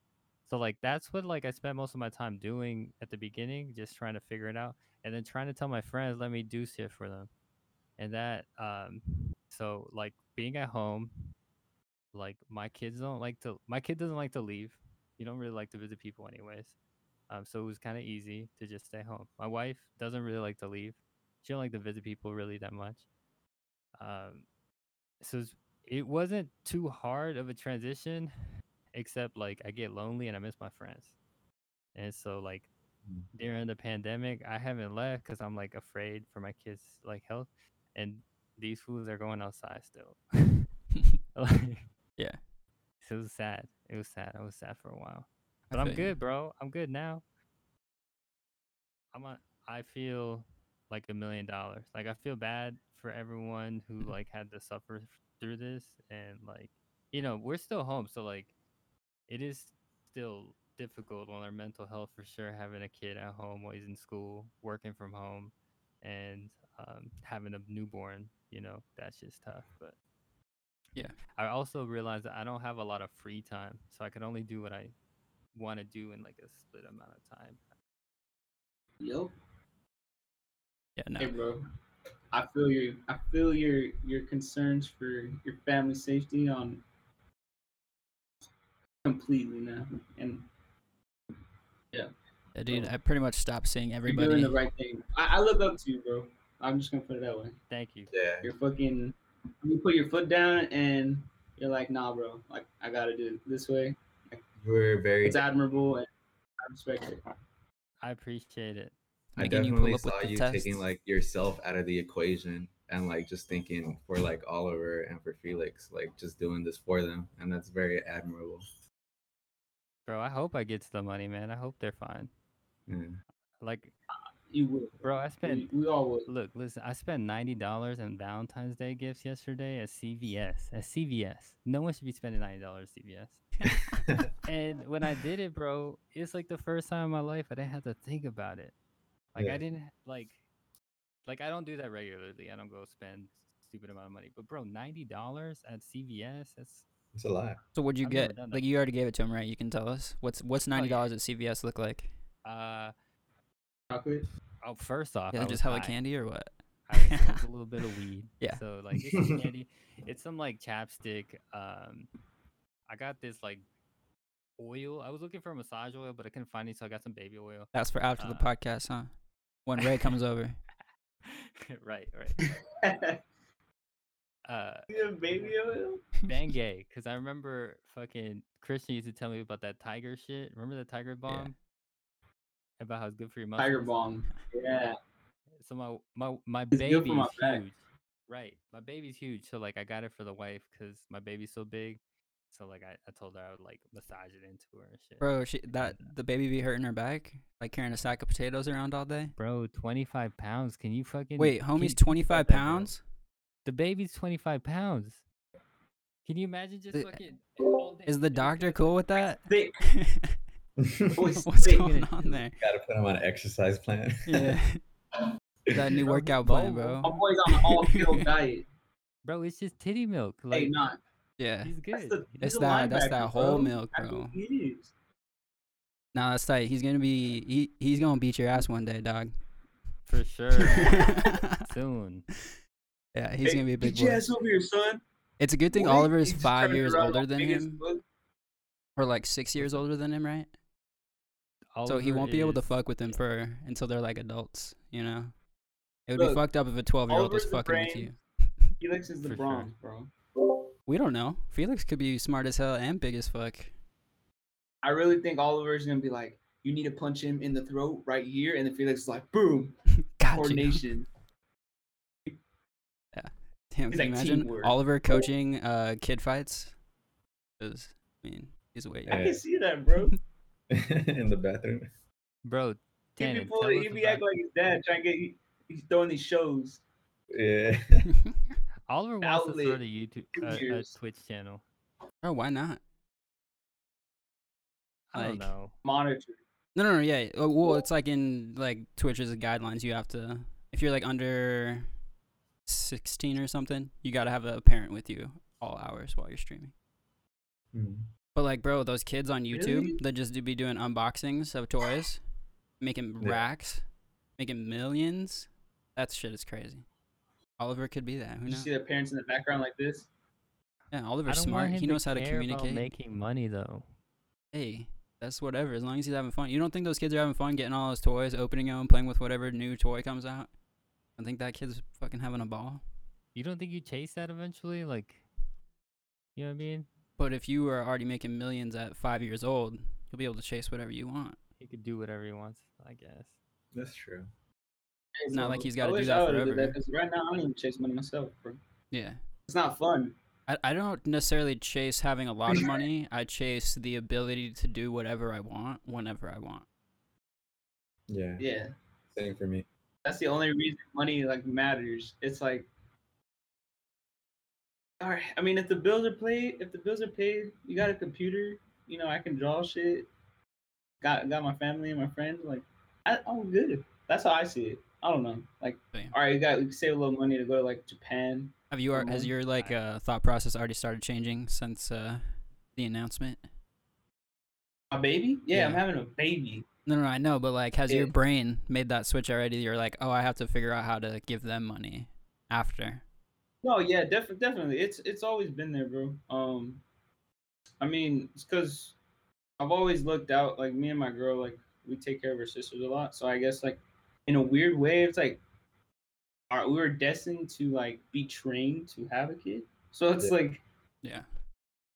So like that's what like I spent most of my time doing at the beginning, just trying to figure it out, and then trying to tell my friends let me do shit for them, and that um, so like being at home, like my kids don't like to my kid doesn't like to leave. You don't really like to visit people anyways. Um, so it was kind of easy to just stay home. My wife doesn't really like to leave. She don't like to visit people really that much. Um, so it's- it wasn't too hard of a transition, except like I get lonely and I miss my friends. And so like Mm. during the pandemic, I haven't left because I'm like afraid for my kids' like health, and these fools are going outside still. like, Yeah. So it was sad. It was sad. I was sad for a while. But I'm good, bro. I'm good now. I'm a, I feel like a million dollars. Like I feel bad for everyone who like had to suffer through this and like you know, we're still home, so like it is still difficult on our mental health for sure having a kid at home while he's in school, working from home and um, having a newborn, you know, that's just tough. But Yeah. I also realized that I don't have a lot of free time, so I can only do what I want to do in like a split amount of time. Yo. Yeah, no. Hey, bro. I feel your I feel your your concerns for your family safety on completely now, and Yeah, dude, I pretty much stopped seeing everybody. you're doing the right thing. I, I look up to you, bro. I'm just gonna put it that way. Thank you. Yeah. You're fucking. You put your foot down and you're like, nah, bro. Like I gotta do it this way. You were very It's admirable and I respect it. I appreciate it. I Making you pull definitely up with saw the you tests. taking like yourself out of the equation and like just thinking for like Oliver and for Felix, like just doing this for them, and that's very admirable. Bro, I hope I get to the money, man. I hope they're fine. Yeah. Like, You would. bro, I spent We, we all would. Look, listen, I spent ninety dollars on Valentine's Day gifts yesterday at CVS. At CVS, no one should be spending ninety dollars at CVS. and when I did it, bro, it's like the first time in my life I didn't have to think about it. Like Yeah. I didn't like, like I don't do that regularly. I don't go spend stupid amount of money. But bro, ninety dollars at CVS. That's It's a lot. So what'd you I've get? Like you already gave it to him, right? You can tell us what's what's ninety dollars at CVS look like? uh Chocolate. oh. First off, Yeah, I just was hella high. candy or what? I a little bit of weed. Yeah. So like it's some candy. It's some like chapstick. Um, I got this like oil. I was looking for massage oil, but I couldn't find it, so I got some baby oil. That's for after the Uh, podcast, huh? When Ray comes over. right, right. Uh, you baby oil? Bengay, because I remember fucking Christian used to tell me about that tiger shit. Remember the Tiger Balm? About how it's good for your muscles. Tiger Balm. Yeah. So my my my It's baby's for my back. huge. Right, my baby's huge. So like I got it for the wife because my baby's so big. So like I, I told her I would like massage it into her and shit. Bro, she that uh the baby be hurting her back? Like carrying a sack of potatoes around all day? Bro, twenty five pounds. Can you fucking Wait, can homie's you think twenty about five that, bro? pounds? The baby's twenty five pounds. Can you imagine just The- fucking Is the doctor cool with that? Thick. What's going on there? Gotta put him on an exercise plan. Yeah. that new workout he's plan, bro. My boy's on an all keto diet. Bro, it's just titty milk. Like Hey, not. Yeah. he's That's good. the, he's a that- that's that linebacker, whole bro. milk, bro. what. Nah, that's tight. He's gonna be he, he's gonna beat your ass one day, dog. For sure. Soon. yeah, he's Hey, gonna be a big Get boy. ass over here, son. It's a good thing What? Oliver is five years older than him, fuck. or like six years older than him, right? so he won't be able to fuck with them for until they're like adults, you know. It would be fucked up if a twelve year old was Oliver's the fucking with you. Felix is the For sure. bronze, bro. We don't know. Felix could be smart as hell and big as fuck. I really think Oliver's gonna be like, you need to punch him in the throat right here, and then Felix is like, boom, Got you. coordination. Damn, He's can you like imagine teamwork. Oliver coaching uh kid fights? 'Cause, I mean, he's way. I can see that, bro. in the bathroom. Bro, He'd be, Tanner, pulling, he'd be acting like his dad, trying to get. he- He's throwing these shows. Yeah. Oliver wants to start a YouTube, uh, a. Twitch channel. oh, why not? I don't know. Monitor. No, no, no. Yeah. Well, it's like in like Twitch's guidelines. You have to, if you're like under sixteen or something, you got to have a parent with you all hours while you're streaming. Mm. But like, bro, those kids on YouTube Really? that just do be doing unboxings of toys, making Yeah. racks, making millions. That shit is crazy. Oliver could be that. Who You see the parents in the background like this. Yeah, Oliver's smart. He knows how to care about communicate. making money though. hey, that's whatever. As long as he's having fun. You don't think those kids are having fun getting all those toys, opening them, playing with whatever new toy comes out? I think that kid's fucking having a ball. You don't think you chase that eventually? Like, you know what I mean? But if you are already making millions at five years old, you'll be able to chase whatever you want. He could do whatever he wants, I guess. That's true. It's not like he's gotta do that I would've forever. that, 'cause right now I don't even chase money myself, bro. Yeah. It's not fun. I, I don't necessarily chase having a lot of money. I chase the ability to do whatever I want whenever I want. Yeah. Yeah, Same for me. that's the only reason money like matters. It's like, all right. I mean, if the bills are paid, if the bills are paid, you got a computer. You know, I can draw shit. Got got my family and my friends. Like, I, I'm good. That's how I see it. I don't know. Like, Same. all right, you got we save a little money to go to like Japan. Have you, ar- has Mhm. your like uh, thought process already started changing since uh, the announcement? My baby? Yeah, I'm having a baby. No, no, I know, but like, has your brain made that switch already? You're like, oh, I have to figure out how to give them money after. No, yeah, definitely, definitely. It's it's always been there, bro. Um, I mean, it's because I've always looked out. Like me and my girl, like we take care of our sisters a lot. So I guess like in a weird way, it's like, all right, we were destined to like be trained to have a kid. So it's Yeah. like, Yeah.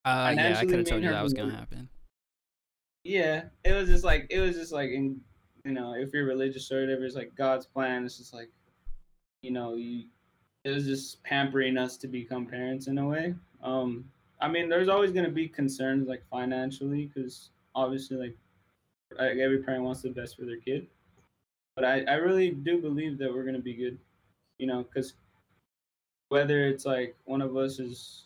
Uh, yeah, I could have told you her that was gonna happen. yeah, it was just like it was just like in you know if you're religious or whatever, it's like God's plan. It's just like, you know, you it was just pampering us to become parents in a way. Um, I mean, there's always gonna be concerns like financially because obviously like like, every parent wants the best for their kid. But I, I really do believe that we're gonna be good, you know, because whether it's like one of us is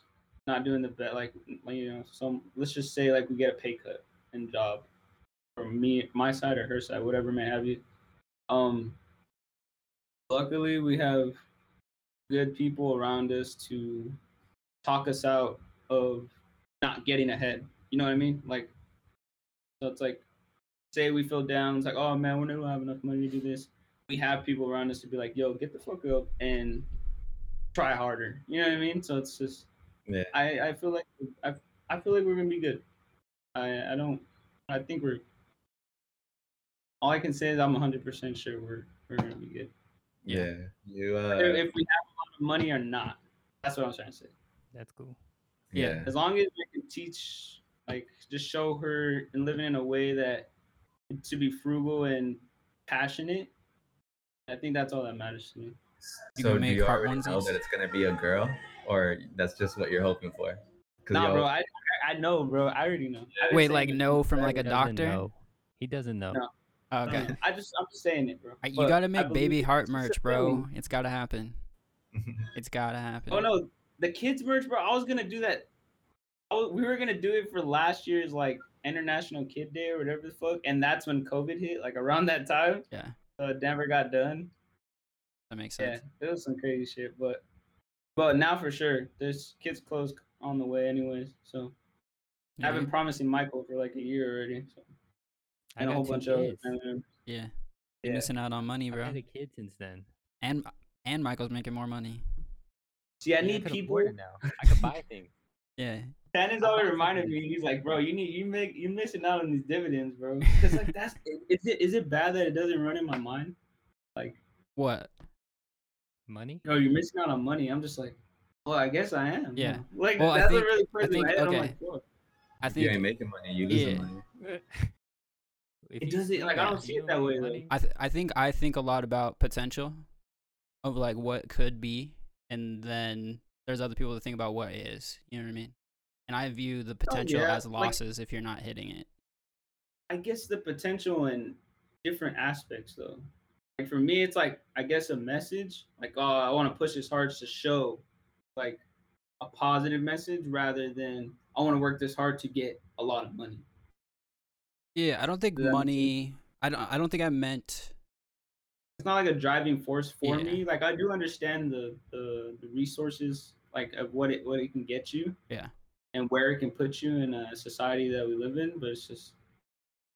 not doing the best, like you know, some let's just say like we get a pay cut in job from me, my side or her side, whatever may have you. Um, luckily we have good people around us to talk us out of not getting ahead. You know what I mean? Like, so it's like, say we feel down, it's like, oh man, we don't have enough money to do this. We have people around us to be like, yo, get the fuck up and try harder. You know what I mean? So it's just, Yeah. I I feel like I I feel like we're gonna be good. I I don't. I think we're. All I can say is I'm 100 percent sure we're we're gonna be good. Yeah. You uh If if we have a lot of money or not, that's what I'm trying to say. That's cool. yeah. As long as we can teach, like, just show her and living in a way that to be frugal and passionate. I think that's all that matters to me. So gonna do you heart already know that it's gonna be a girl, or that's just what you're hoping for? Nah, y'all- bro, I I I know, bro. I already know. I've Wait, like it no from like a doctor? know. He doesn't know. No. Oh, No, okay. I just I'm just saying it, bro. Uh, You But gotta make baby heart just merch, bro. feeling. It's gotta happen. It's gotta happen. Oh no, the kids merch, bro. I was gonna do that. I was, we were gonna do it for last year's like International Kid Day or whatever the fuck, and that's when COVID hit. Like around that time, Yeah, so it never got done. that makes sense. Yeah, it was some crazy shit, but but now for sure, there's kids clothes on the way, anyways. So Yeah. I've been promising Michael for like a year already. So and a whole two bunch of other kids. family members. Yeah. You're missing out on money, bro. I've bro. had a kid since then. And and Michael's making more money. See, I Yeah, need could people. now. I could buy things. Yeah. Shannon's I always reminded me. He's like, bro, you need you make you missing out on these dividends, bro. Because like that's is it is it bad that it doesn't run in my mind? Like, What? Money? oh, you're missing out on money. I'm just like, well, I guess I am. Yeah. Like Well, I that's think- what really I plays in my think- head. I'm okay. like, fuck. I if you ain't making money, you losing Yeah. money. If It doesn't- still like, I don't see it that way, though. I th- I think I think a lot about potential of like what could be and then there's other people that think about what is. You know what I mean? And I view the oh, potential Oh, yeah, as like- losses if you're not hitting it. I guess the potential in different aspects though. Like for me, it's like I guess a message. Like, oh, I want to push this hard to show like a positive message rather than I want to work this hard to get a lot of money. Yeah, I don't think money I don't I don't think I meant It's not like a driving force for Yeah. me. Like I do understand the, the the resources like of what it what it can get you. Yeah. And where it can put you in a society that we live in, but it's just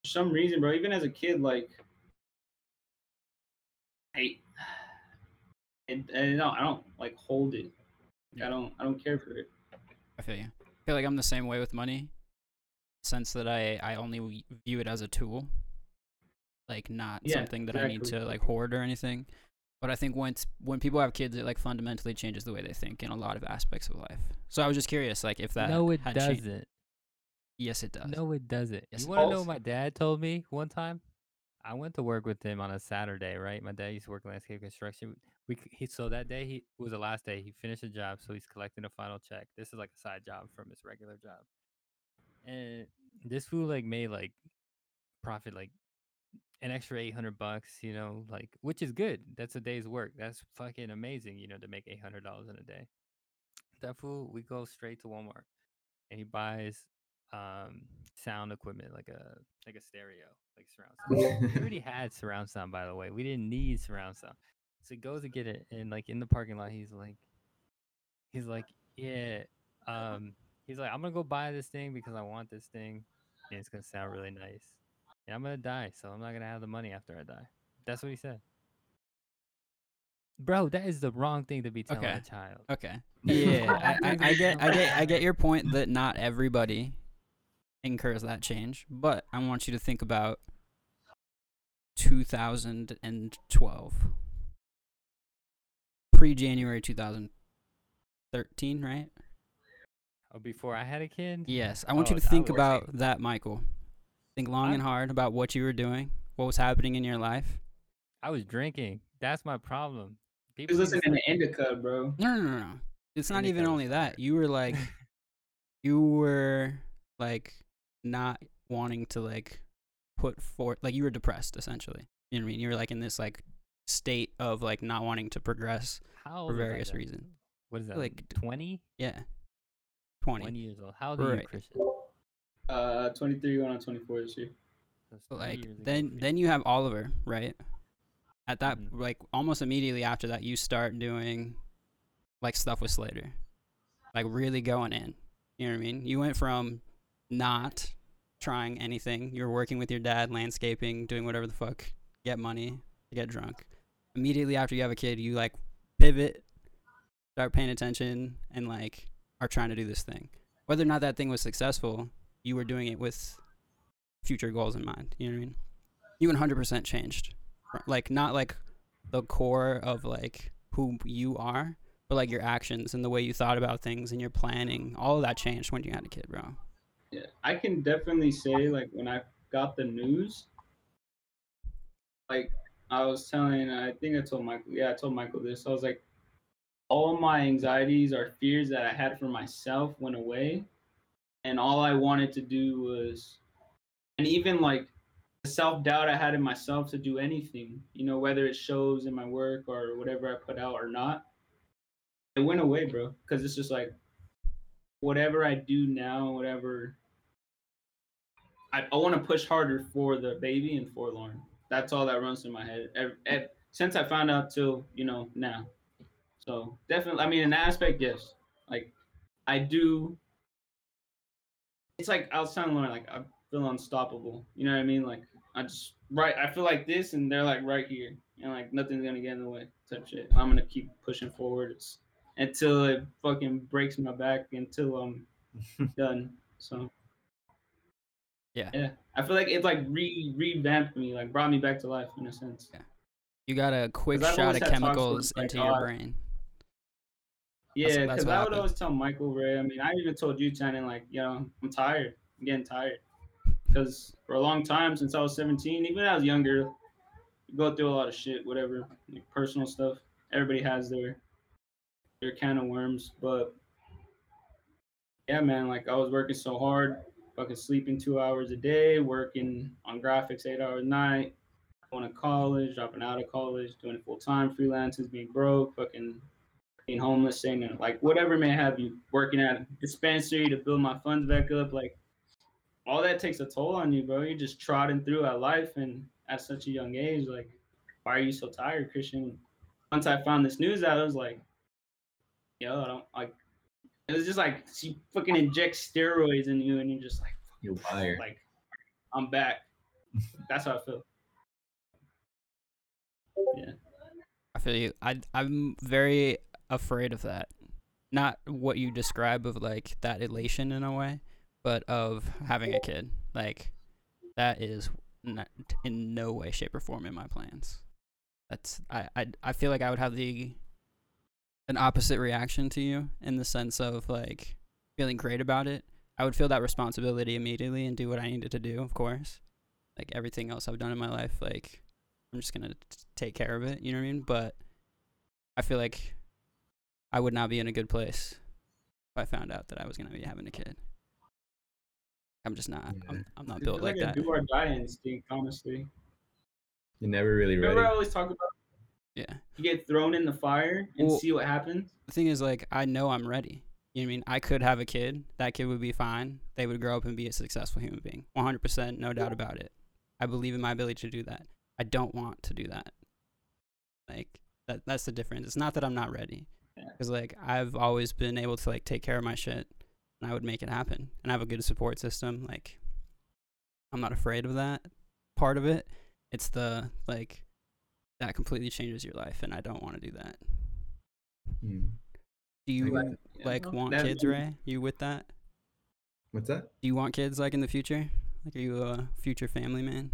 for some reason, bro. Even as a kid, like I and, and no, I don't like hold it. Like, I don't I don't care for it. I feel you. I feel like I'm the same way with money. Sense that I I only view it as a tool, like not Yeah, something that I need to like hoard or anything. But I think once when people have kids, it like fundamentally changes the way they think in a lot of aspects of life. So I was just curious, like if that. no, it doesn't. Yes, it does. No, it doesn't. Yes, you want to know what my dad told me one time? I went to work with him on a Saturday, right? My dad used to work in landscape construction. We he so that day he was the last day. He finished a job, so he's collecting a final check. This is like a side job from his regular job, and this fool like made like profit like an extra eight hundred bucks, you know, like which is good. That's a day's work. That's fucking amazing, you know, to make eight hundred dollars in a day. That fool, we go straight to Walmart, and he buys um sound equipment like a like a stereo, like surround sound. we already had surround sound, by the way. We didn't need surround sound. So he goes to get it, and like in the parking lot, he's like, he's like, yeah, um, he's like, I'm gonna go buy this thing because I want this thing, and it's gonna sound really nice. And I'm gonna die, so I'm not gonna have the money after I die. That's what he said. Bro, that is the wrong thing to be telling Okay. a child. Okay. Yeah, I, I, I get, I get, I get your point that not everybody incurs that change, but I want you to think about 2012, pre-January 2013, right? Oh, before I had a kid. Yes, I want Oh, you to think about that, Michael. Think long I'm- and hard about what you were doing, what was happening in your life. I was drinking. That's my problem. People was listening to to Indica, bro. No, no, no, no. It's not Indica even was only that. You were like, you were like not wanting to like put forth, like you were depressed essentially. You know what I mean? You were like in this like state of like not wanting to progress. How for old was I various reasons. What is that? Like, Like twenty? Yeah, twenty. Twenty years old. How old are you, Christian? Uh, 23 going on 24 this year. That's But three like then, then you have Oliver, right? at that Mhm. like almost immediately after that you start doing like stuff with Slater. Like really going in. You know what I mean? You went from not trying anything. You're working with your dad, landscaping, doing whatever the fuck, get money, get drunk. Immediately after you have a kid, you like pivot, start paying attention, and like are trying to do this thing. Whether or not that thing was successful, you were doing it with future goals in mind. You know what I mean? You 100% changed. Like not like the core of like who you are, but like your actions and the way you thought about things and your planning. All of that changed when you had a kid, bro. Yeah, I can definitely say like when I got the news, like I was telling, I think I told Michael, yeah, I told Michael this. I was like, all my anxieties or fears that I had for myself went away, and all I wanted to do was, and even like the self doubt I had in myself to do anything, you know, whether it shows in my work or whatever I put out or not, it went away, bro. Because it's just like whatever I do now, whatever I, I want to push harder for the baby and for Lauren. That's all that runs through my head ev- ev- since I found out till you know now. So definitely, I mean, that aspect, yes. Like, I do. It's like I was telling Lauren, like I feel unstoppable. You know what I mean? Like I just right. I feel like this, and they're like right here, and like nothing's gonna get in the way. Type shit. I'm gonna keep pushing forward. It's, until it fucking breaks my back until I'm done. So Yeah. yeah. I feel like it like re revamped me, like brought me back to life in a sense. Yeah, you got a quick shot of chemicals like, into your oh, brain. Yeah, because I would happened. always tell Michael Ray. I mean, I even told you, Shannon, like, you know, I'm tired. I'm getting tired. Because for a long time, since I was 17, even when I was younger, you go through a lot of shit, whatever, like personal stuff. Everybody has their their can of worms, but yeah, man, like I was working so hard, fucking sleeping two hours a day, working on graphics eight hours a night, going to college, dropping out of college, doing it full time, freelances, being broke, fucking being homeless, and like whatever may have you, working at a dispensary to build my funds back up, like all that takes a toll on you, bro. You're just trotting through at life and at such a young age, like, why are you so tired, Christian? Once I found this news out, I was like, yo, I don't like it was just like she fucking injects steroids in you and you're just like You're wired. like I'm back. That's how I feel. Yeah I feel you. I I'm very afraid of that. Not what you describe of like that elation in a way, but of having a kid. Like that is not in no way, shape, or form in my plans. That's I I I feel like I would have the an opposite reaction to you in the sense of like feeling great about it. I would feel that responsibility immediately and do what I needed to do, of course. Like everything else I've done in my life, like I'm just gonna take care of it. You know what I mean? But I feel like I would not be in a good place if I found out that I was gonna be having a kid. I'm just not. Yeah. I'm, I'm not It's built like a that. do or die instinct, honestly. You're never really ready. Remember I always talk about Yeah. you get thrown in the fire and Well- see what happens? The thing is, like, I know I'm ready. You know what I mean? I could have a kid. That kid would be fine. They would grow up and be a successful human being. 100%, no doubt about it. I believe in my ability to do that. I don't want to do that. Like, that that's the difference. It's not that I'm not ready. Yeah. Because, like, I've always been able to, like, take care of my shit. And I would make it happen. And I have a good support system. Like, I'm not afraid of that part of it. It's the, like, that completely changes your life. And I don't want to do that. Hmm. Do you, Like- like, no, want kids, Ray? You with that? What's that? Do you want kids like in the future? Like, are you a future family man?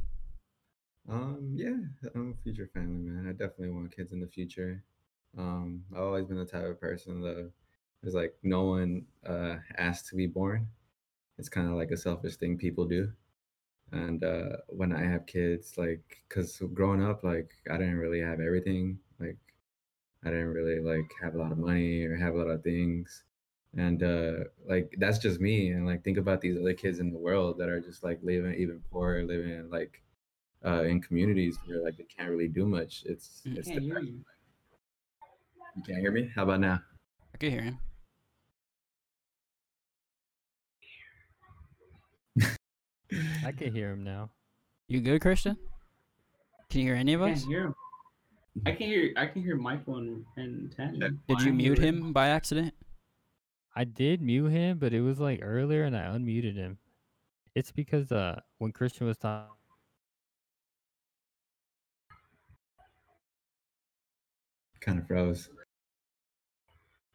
Um, yeah, I'm a future family man. I definitely want kids in the future. Um, I've always been the type of person that is like no one uh asked to be born. It's kind of like a selfish thing people do. And uh when I have kids, like, cause growing up, like, I didn't really have everything. Like, I didn't really like have a lot of money or have a lot of things. And uh like that's just me. And like think about these other kids in the world that are just like living even poorer, living in like uh, in communities where like they can't really do much. It's it's depressing. You. You can't hear me? How about now? I can hear him. I can hear him now. You good, Christian? Can you hear any of Can't us? hear him. I can hear I can hear Michael and, and Tanner. Did you mute him by accident? I did mute him, but it was like earlier, and I unmuted him. It's because uh, when Christian was talking, Kind of froze.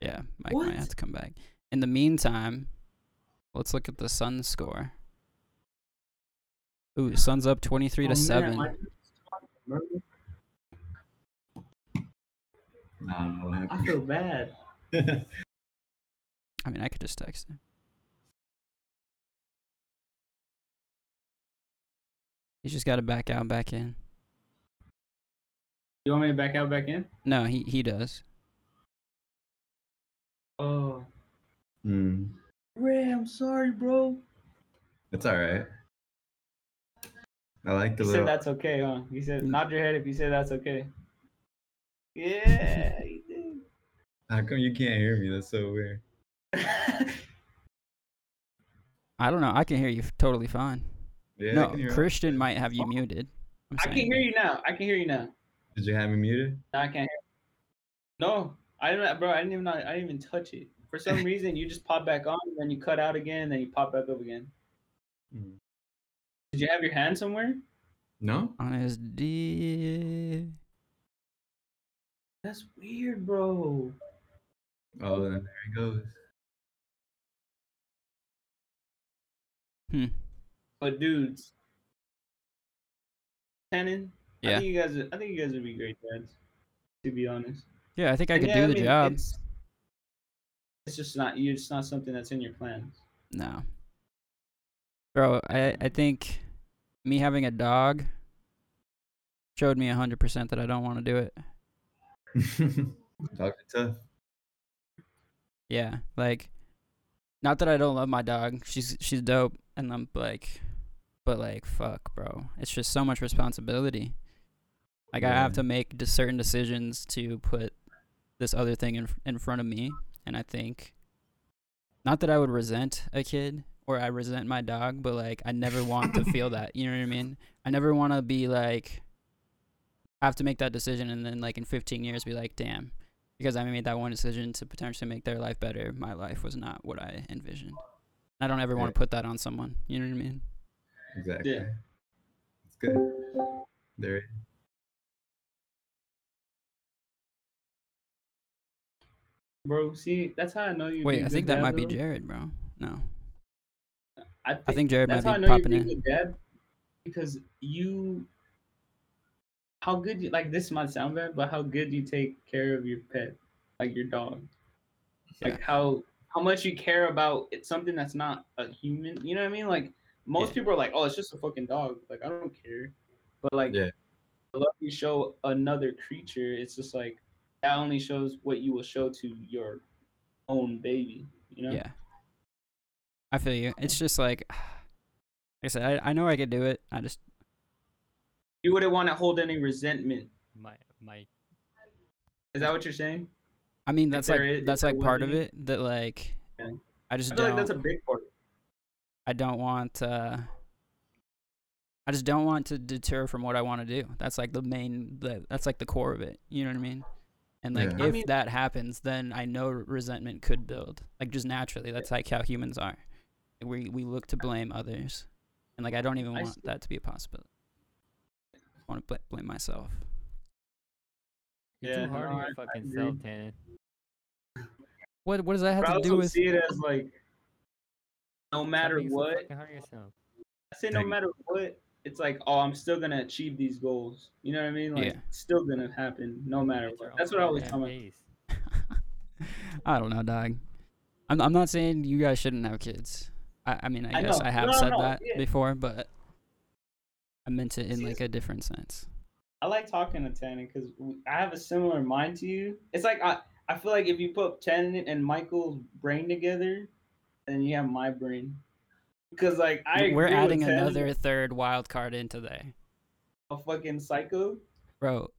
Yeah, Mike might have to come back. In the meantime, let's look at the Sun score. Ooh, Sun's up 23 Oh, to man, 7. I don't know what I feel bad. I mean, I could just text him. He's just got to back out, back in. You want me to back out back in? No, he he does. Oh, mm, Ray, I'm sorry, bro. it's all right. I like the You little. said that's okay, huh? You said nod your head if you say that's okay. Yeah, you How come you can't hear me? That's so weird. I don't know. I can hear you totally fine. Yeah, no, can hear. Christian might have you muted. I'm can hear you now. I can hear you now. Did you have me muted? No, I can't hear. No, I don't, know, bro. I didn't even. I didn't even touch it. For some reason, you just pop back on, and then you cut out again, then you pop back up again. Mm. Did you have your hand somewhere? No. On his D. That's weird, bro. Oh, then there he goes. Hmm. But dudes, Tannon, I think you guys. I think you guys would be great dads. To be honest. Yeah, I think I And could yeah, do the mean, job. It's, it's just not you. It's not something that's in your plans. No. Bro, I I think me having a dog showed me 100% that I don't want to do it. Dogs are tough. Yeah, like not that I don't love my dog. She's she's dope and I'm like but like fuck, bro. It's just so much responsibility. Like I have to make de- certain decisions to put this other thing in in front of me and I think not that I would resent a kid or I resent my dog, but like I never want to feel that. You know what I mean? I never want to be like have to make that decision and then like in 15 years be like, "Damn, because I made that one decision to potentially make their life better, my life was not what I envisioned. I don't ever want to put that on someone. You know what I mean? Exactly. Yeah. It's good. There. Bro, see, that's how I know you. Wait, I think that might be Jared, bro. No, I think, I think Jared that's how I might be popping in. dad because you. How good you like this might sound bad, but how good you take care of your pet, like your dog, like how how much you care about it's something that's not a human. You know what I mean? Like most Yeah. people are like, oh, it's just a fucking dog. Like I don't care, but like Yeah. the love you show another creature, it's just like that only shows what you will show to your own baby. You know? yeah. I feel you. It's just like, like I said, I, I know I could do it. I just You wouldn't want to hold any resentment. my my Is that what you're saying? I mean that's like is- that's like part of it that like Yeah. I just I feel don't like that's a big part. I don't want uh I just don't want to deter from what I want to do. That's like the main the, that's like the core of it. You know what I mean? And like Yeah. if I mean- that happens, then I know resentment could build. Like just naturally. That's like how humans are. We we look to blame others. And like I don't even want that to be a possibility. I want to bl- blame myself. you're Yeah, too hard no, on I- your I fucking agree. self, Tannon. What what does that have But to do also with see it as like, no matter what, hard on yourself. I say no matter what, it's like, oh, I'm still gonna achieve these goals. You know what I mean? Like, Yeah. it's still gonna happen no matter what. That's what I always tell my. pace. I don't know, dog. I'm I'm not saying you guys shouldn't have kids. I, I mean I, I guess know. I have No, no, said no, that yeah. before, but I meant it in See, like a different sense. I like talking to Tannon because I have a similar mind to you. It's like I, I feel like if you put Tannon and Michael's brain together, then you have my brain. Because like I We're agree adding Tannon, another third wild card in today, a fucking psycho. bro.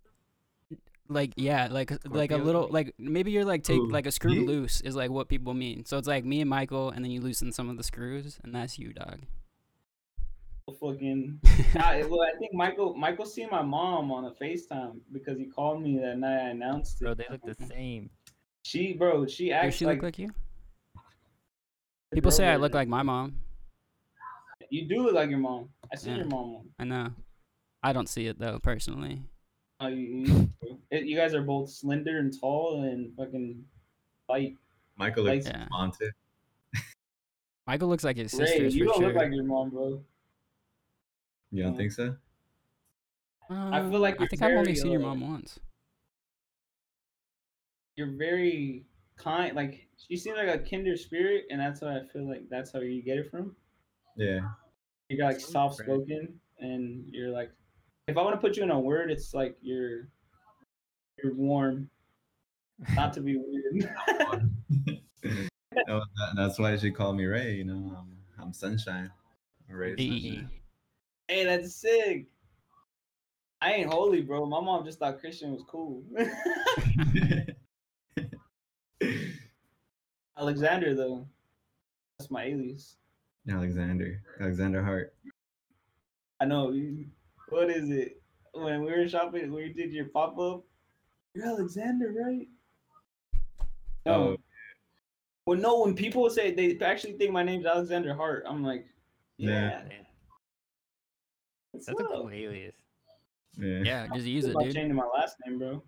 Like yeah, like like a little like maybe you're like take Who? like a screw You? loose is like what people mean. So it's like me and Michael, and then you loosen some of the screws, and that's you, dog. fucking. I, well, I think Michael Michael seen my mom on a FaceTime because he called me that night. I announced it. Bro, they look the same. She, bro, she Does acts she like, look like you? People say I look like my mom. You do look like your mom. I see Yeah. your mom. I know. I don't see it though personally. Oh, you, you, it- you guys are both slender and tall and fucking light. Michael looks Yeah. haunted. Michael looks like his Ray, sisters you for don't sure. look like your mom, bro. You don't Mm. think so? I feel like Uh, I you're think I've only very, seen your uh, mom once. You're very kind. Like she seems like a kinder spirit, and that's why I feel like that's how you get it from. Yeah. You got like soft spoken, and you're like, if I want to put you in a word, it's like you're you're warm. Not to be weird. No, that- that's why she called me Ray. You know, I'm, I'm sunshine. Ray Hey. sunshine. hey, that's sick. I ain't holy, bro. My mom just thought Christian was cool. Alexander, though, that's my alias. Alexander. Alexander Hart. I know. What is it? When we were shopping, when you did your pop up, you're Alexander, right? No. Oh. Well, no. When people say they actually think my name's Alexander Hart, I'm like, Yeah. yeah. What's That's a cool alias. Yeah. Yeah, just use it, about dude. changing my last name, bro.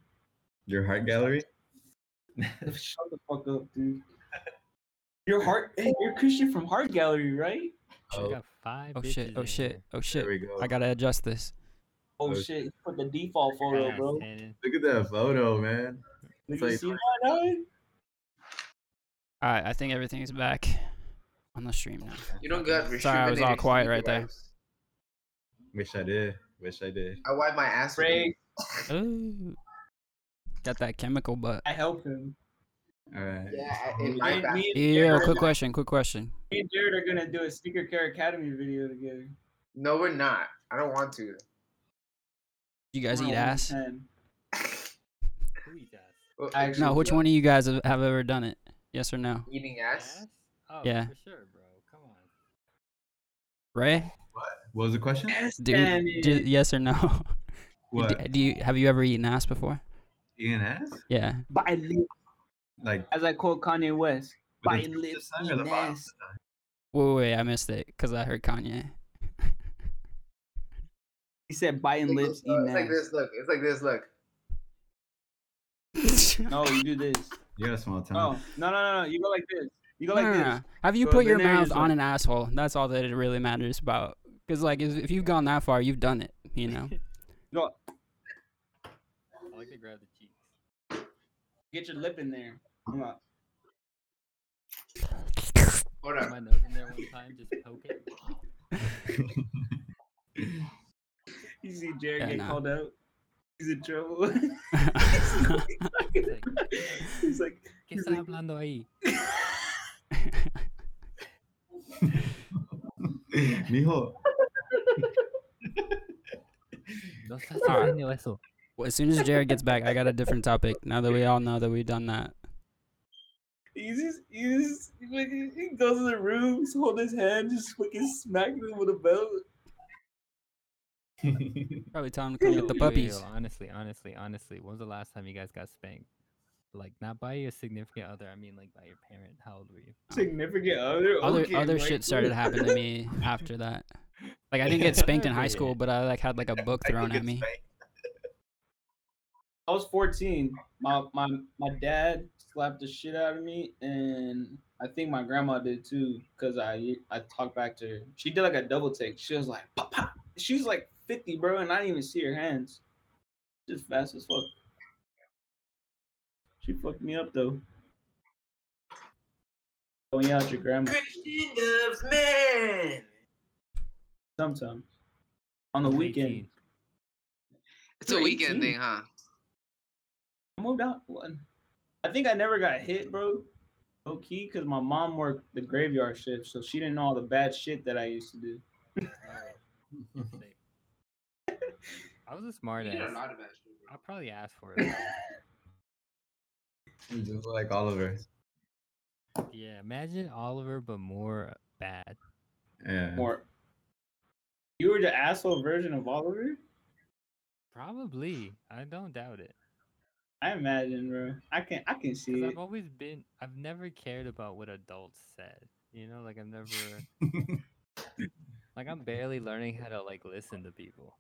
Your Heart Gallery? Shut the fuck up, dude. Your heart, hey, you're Christian from Heart Gallery, right? She Oh. got five. Oh shit! Oh, oh shit! Oh There shit! we go. I gotta adjust this. Oh Oh, shit, you put the default photo, Gosh, bro. Look at that photo, man. Did It's you like- see my dog? All right, I think everything's back on the stream now. You don't got Sorry, I was all quiet right there. Wish I did. Wish I did. I wipe my ass. with Ray, got that chemical butt. I helped him. All right. Yeah, I- Me, in my me back. and Yeah, quick question. Quick question. me and Jared are gonna do a Sneaker Care Academy video together. No, we're not. I don't want to. You guys eat ass? Who eats ass? Actually, No. Which one of you guys have have ever done it? Yes or no? Eating ass? Ass? Oh, Yeah. for sure, bro. Come on. Ray? What was the question? Do you, do, yes or no? What? Do, do you have you ever eaten ass before? Eating ass? Yeah. Bite lips, Like as I quote Kanye West. with the Bite tip of the lips, tongue or eat the bottom of ass. Wait, wait, wait I missed it because I heard Kanye. He said biting lips, Uh, eating it's like this. Look. It's like this. Look. No, you do this. You got a small Oh, no, no, no, no. You go like this. You go No, like no, this. no. Have you Bro, put your mouth on a- an asshole? That's all that it really matters about. Because like, if, if you've gone that far, you've done it. You know. No, I like to grab the cheeks. Get your lip in there. Come on. Hold Put my nose in there one time, just poke it. You see Jared Yeah, get nah. called out. He's in trouble. He's like, He's like, ¿Qué He's está like- hablando ahí? Mijo. No estás Alright. haciendo eso. Well, as soon as Jared gets back, I got a different topic. Now that we all know that we've done that. He just, he just, he he goes in the room, he's holding his hand, just fucking smacking him with a belt. Probably time to come get the Yo, yo, puppies. yo, honestly, honestly, honestly, when was the last time you guys got spanked? Like not by your significant other, I mean like by your parent. How old were you? Significant other. Other okay, other Mike. shit started happening to me after that. Like I didn't get spanked in high school, but I like had like a book thrown at me. I was 14. My my my dad slapped the shit out of me, and I think my grandma did too, cause I I talked back to her. She did like a double take. She was like, pop, pop. She's like 50, bro, and I didn't even see her hands. Just fast as fuck. She fucked me up though. Going out your grandma Christian loves man. sometimes on the I'm weekend. It's a You're weekend thing, huh? I moved out one. I think I never got hit, bro. Low key, because my mom worked the graveyard shift, so she didn't know all the bad shit that I used to do. I was a smart You did a ass. lot of that shit, bro. I'll probably ask for it. Just like Oliver. yeah, imagine Oliver, but more bad. Yeah. More. You were the asshole version of Oliver. Probably. I don't doubt it. I imagine, bro. I can I can see. it. I've always been. I've never cared about what adults said. You know, like I've never. like I'm barely learning how to like listen to people.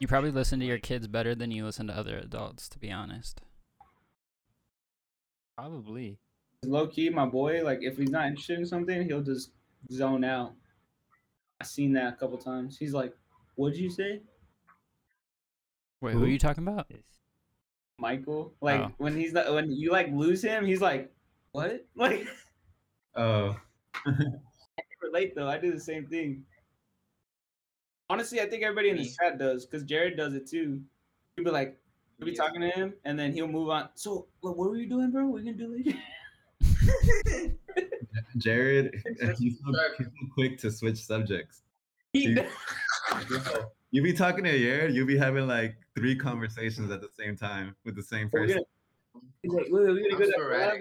You probably listen to your kids better than you listen to other adults, to be honest. Probably. Low key, my boy. Like if he's not interested in something, he'll just zone out. I've seen that a couple times. He's like, "What'd you say, Wait, who Who? are you talking about? Michael?" Like Oh. when he's not when you like lose him, he's like, "What?" Like oh, I relate though. I do the same thing. Honestly, I think everybody in the chat does because Jared does it too. He'll be like, he'll be Yeah. talking to him, and then he'll move on. So, what were you doing, bro? What you gonna do later? Jared, he's so, he's so quick to switch subjects. He Dude. does. You be talking to Jared, you be having like three conversations at the same time with the same person. gonna- He's like, wait, wait, we gotta I'm go to that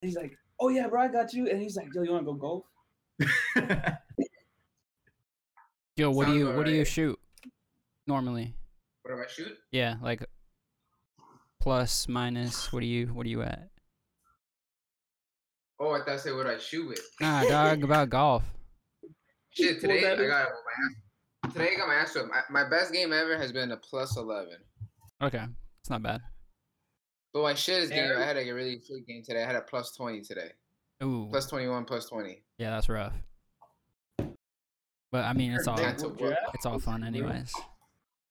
He's like, oh yeah, bro, I got you. And he's like, yo, you wanna go golf? Yo, what do you what do you shoot normally? What do I shoot? Yeah, like plus minus. What do you what are you at? Oh, I thought I said what do I shoot with. Nah, dog, about golf. Shit, today I that in. got my ass. Today I got my ass whipped. My, my best game ever has been a plus eleven. Okay, it's not bad. But my shit is game. I had like a really shit game today. I had a plus twenty today. Ooh, Plus twenty one, plus twenty. yeah, that's rough. But I mean, it's all Had to Whooped whoop. your ass? it's all fun, anyways.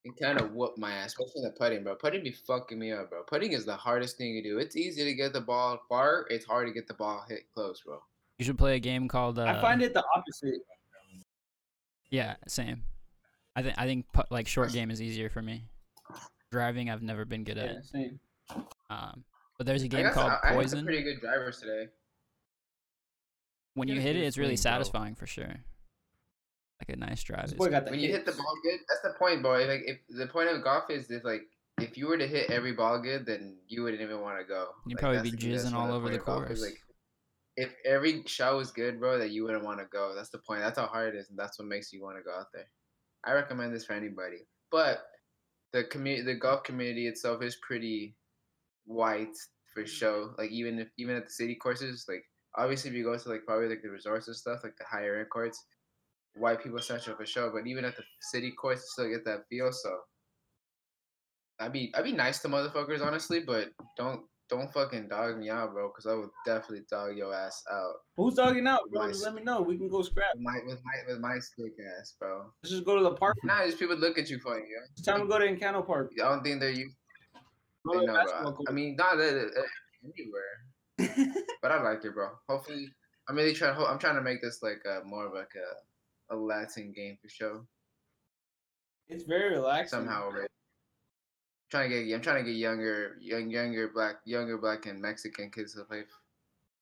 It kind of whooped my ass, especially in the putting, bro. Putting be fucking me up, bro. Putting is the hardest thing to do. It's easy to get the ball far. It's hard to get the ball hit close, bro. You should play a game called. Uh, I find it the opposite. Yeah, same. I think I think pu- like short game is easier for me. Driving, I've never been good Yeah, at. same. Um, but there's a game guess called I, I had some Poison. pretty good drivers today. When you Gotta hit it, it's really swing, bro. satisfying for sure. Like a nice drive. This boy got the When you hit the ball good, that's the point, bro. Like if the point of golf is if like if you were to hit every ball good, then you wouldn't even want to go. You'd Like, probably be jizzing all over the of is, course. Like, if every shot was good, bro, that you wouldn't want to go. That's the point. That's how hard it is, and that's what makes you want to go out there. I recommend this for anybody. But the community, the golf community itself is pretty white for mm. show. Like even if even at the city courses, like obviously if you go to like probably like the resorts and stuff, like the higher end courts, white people central for sure. But even at the city courts, you still get that feel. So I'd be I'd be nice to motherfuckers honestly, but don't don't fucking dog me out, bro, because I will definitely dog your ass out Who's dogging out, bro? Just let me know. We can go scrap. with my with my with my stick ass, bro. Let's just go to the park. Nah, just people look at you funny, yo. It's time to go to Encanto Park. I don't think they're you. Go They know, bro. I mean, not that anywhere, but I like it, bro. Hopefully, I'm really trying. I'm trying to make this like a, more of like a a Latin game for sure. it's very relaxing. Somehow, right? Trying to get. I'm trying to get younger, young, younger black, younger black and Mexican kids to play.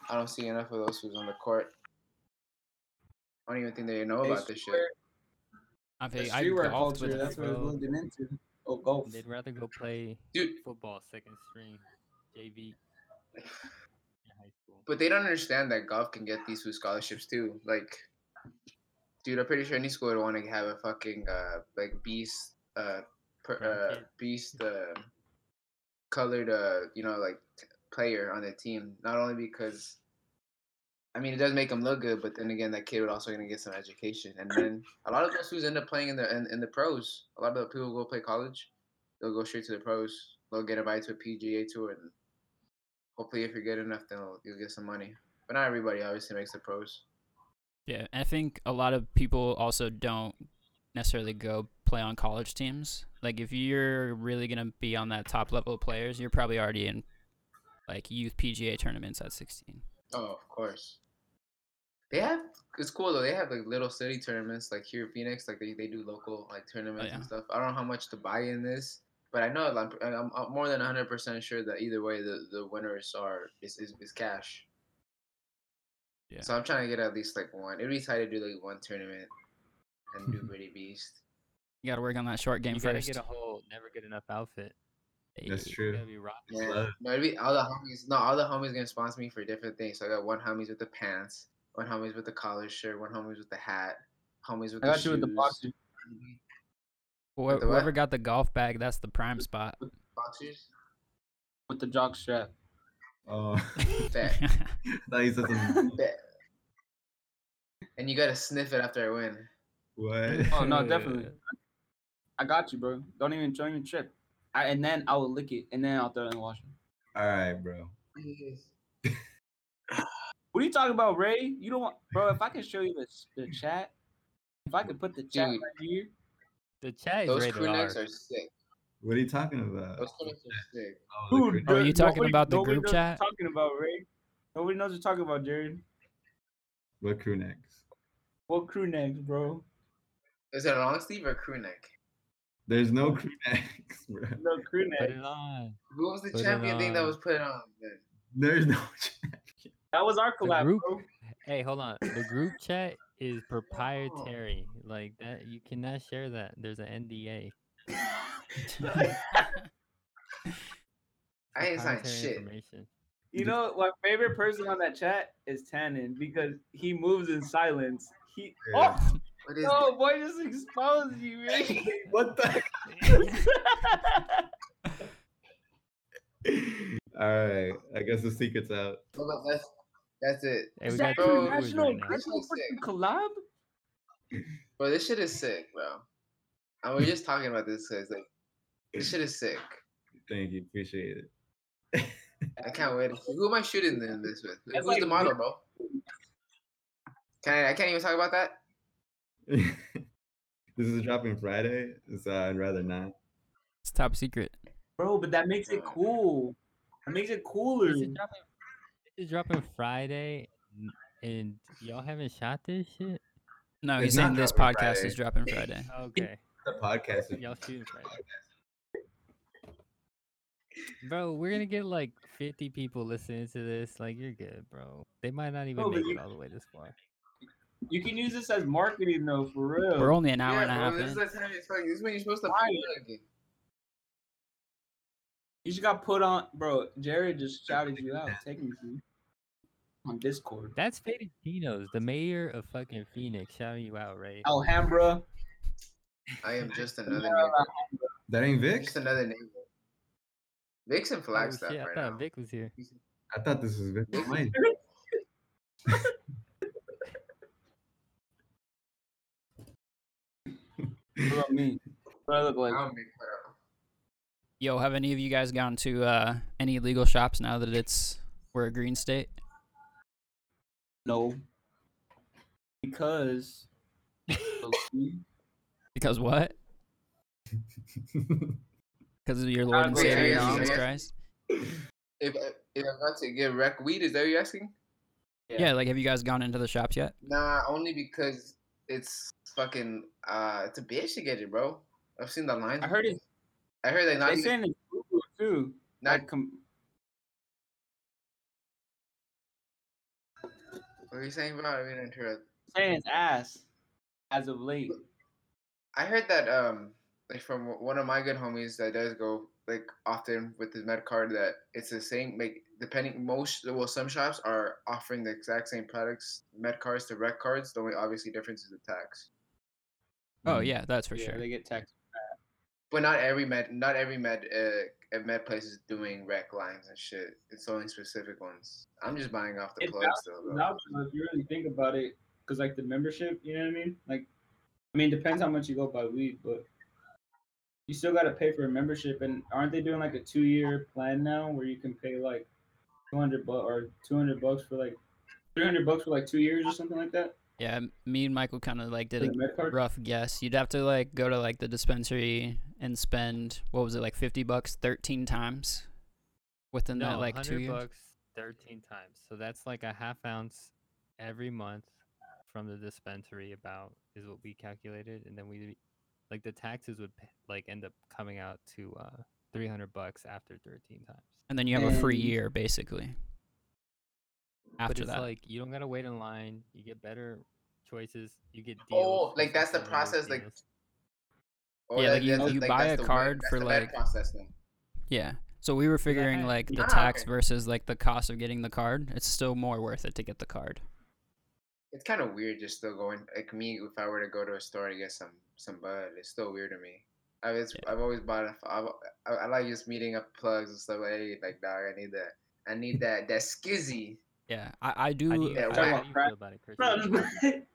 I don't see enough of those who's on the court. I don't even think they know Hey, about this shit. I the think I streetwear golfed culture. That's what it's bro. looking into. Oh, golf. They'd rather go play Dude, football second string, JV. in high school. But they don't understand that golf can get these through scholarships too. Like, dude, I'm pretty sure any school would want to have a fucking uh like beast uh, per, uh beast uh colored uh you know like player on the team. Not only because. I mean, it does make them look good, but then again, that kid would also gonna get some education, and then a lot of those who's end up playing in the in, in the pros. A lot of the people go play college, they'll go straight to the pros. They'll get invited to a PGA tour, and hopefully, if you're good enough, then you'll get some money. But not everybody obviously makes the pros. Yeah, I think a lot of people also don't necessarily go play on college teams. Like if you're really gonna be on that top level of players, you're probably already in like youth PGA tournaments at 16. Oh, of course. They have it's cool though. They have like little city tournaments like here in Phoenix. Like they, they do local like tournaments oh, yeah. and stuff. I don't know how much to buy in this, but I know I'm, I'm, I'm more than 100 percent sure that either way the, the winners are is, is, is cash. Yeah. So I'm trying to get at least like one. It'd be tight to do like one tournament and do pretty beast. You got to work on that short game you gotta first. get a whole never get enough outfit. That's Hey, true. be. Yeah. Love. No, it'd be all the homies. No, all the homies gonna sponsor me for different things. So I got one homies with the pants, one homies with the collar shirt, one homies with the hat, homies with I the got you with the shoes. boxer. Wh- With the whoever got the golf bag, that's the prime spot. Boxers. With the jock strap. Oh, Bet. I thought you said something. Bet. And you gotta sniff it after I win. What? Oh no, definitely. I got you, bro. Don't even join your trip. I, and then I will lick it, and then I'll throw it in the washer. All right, bro. What are you talking about, Ray? You don't want, bro. If I can show you the, the chat, if I could put the chat Dude. right here, The chat is Those crew necks are sick. What are you talking about? Those crew necks are sick. Oh, the Dude, crew- Oh, you nobody- talking about the group chat? What you're talking about, Ray? Nobody knows what you're talking about, Jared. what crew necks? What crew necks, bro? Is it a long sleeve or crew neck? There's no crew necks, bro. No crew neck. Put necks. it on. Who was the Put champion thing that was put on? man? There's no. That was our The collab, group- bro. Hey, hold on. The group chat is proprietary. Like that, you cannot share that. There's an NDA. I ain't signed Proprietary shit. Information. You know, my favorite person on that chat is Tannon because he moves in silence. He Yeah. oh What is no, boy, just exposed you, Ray. what the? All right, I guess the secret's out. Well, that's that's it. Hey, we Is got that two bro, international right Christmas so sick. collab? Bro, this shit is sick, bro. And we're just talking about this because like this shit is sick. Thank you, appreciate it. I can't wait. Who am I shooting in this with? That's Who's like the model, bro? Can I? I can't even talk about that. this is dropping Friday, so uh, I'd rather not. It's top secret. Bro, but that makes it cool. That makes it cooler. This is dropping. This is dropping Friday, and y'all haven't shot this shit. No, It's he's saying this podcast Friday. is dropping Friday. Okay, The podcast is y'all shooting Friday. Bro, we're gonna get like 50 people listening to this. Like, you're good, bro. They might not even Bro, make you- it all the way this far. You can use this as marketing though, for real. We're only an hour yeah, and a half this is in. the time like, this is when you're supposed to Why? plug. You just got put on, bro. Jared just shouted you out technically on Discord. That's Faded Chino's, the mayor of fucking Phoenix, shouting you out, right? Alhambra. I am just another Yeah, neighbor. that ain't Vic. Just another name. Vic's in Oh, Flagstaff shit, I right thought now. Vic was here. I thought this was Vic. What about me? What I look like? I don't make fun of him. Yo, have any of you guys gone to uh, any legal shops now that it's we're a green state? No. Because. Because what? Because of your Lord and Wait, are Savior Jesus are Christ. If if I'm about to get wreck weed, is that what you're asking? Yeah. like have you guys gone into the shops yet? Nah, only because it's fucking uh it's a bitch to get it, bro. I've seen the lines. I heard it. I heard they not They saying it's Google too. not Like, com- what are you saying, bro? I didn't it. saying it's ass as of late. I heard that um like from one of my good homies that does go like often with his med card that it's the same like depending most well some shops are offering the exact same products med cards to rec cards the only obviously difference is the tax Oh yeah, that's for yeah, sure. they get taxed. but not every med not every med uh med place is doing rec lines and shit it's only specific ones I'm just buying off the It's plug still It's if you really think about it, because like the membership, you know what I mean? Like, I mean, depends how much you go by weed, but you still got to pay for a membership. And aren't they doing like a two-year plan now where you can pay like two hundred bucks or two hundred bucks for like three hundred bucks for like two years or something like that? Yeah, me and Michael kind of like did a card? rough guess. You'd have to like go to like the dispensary and spend what was it like fifty bucks thirteen times within no, that like 100 two years. bucks 13 times. So that's like a half ounce every month from the dispensary about is what we calculated and then we like the taxes would like end up coming out to uh 300 bucks after 13 times. And then you have a free year basically. but After it's that, like you don't got to wait in line, you get better choices, you get deals. oh like that's the process like deals. or Yeah, like, you- you like, buy a card med- for, like- process then. yeah. So we were figuring that- like the Ah, tax okay. versus like the cost of getting the card. It's still more worth it to get the card. it's kind of weird just still going like me if I were to go to a store to get some some bud, it's still weird to me. I was Yeah. I've always bought. A, I've, I, I like just meeting up plugs and stuff like hey, like dog. I need that. I need that that skizzy. Yeah, I, I do you, do. Yeah, how, why- how do you feel about it, Christian?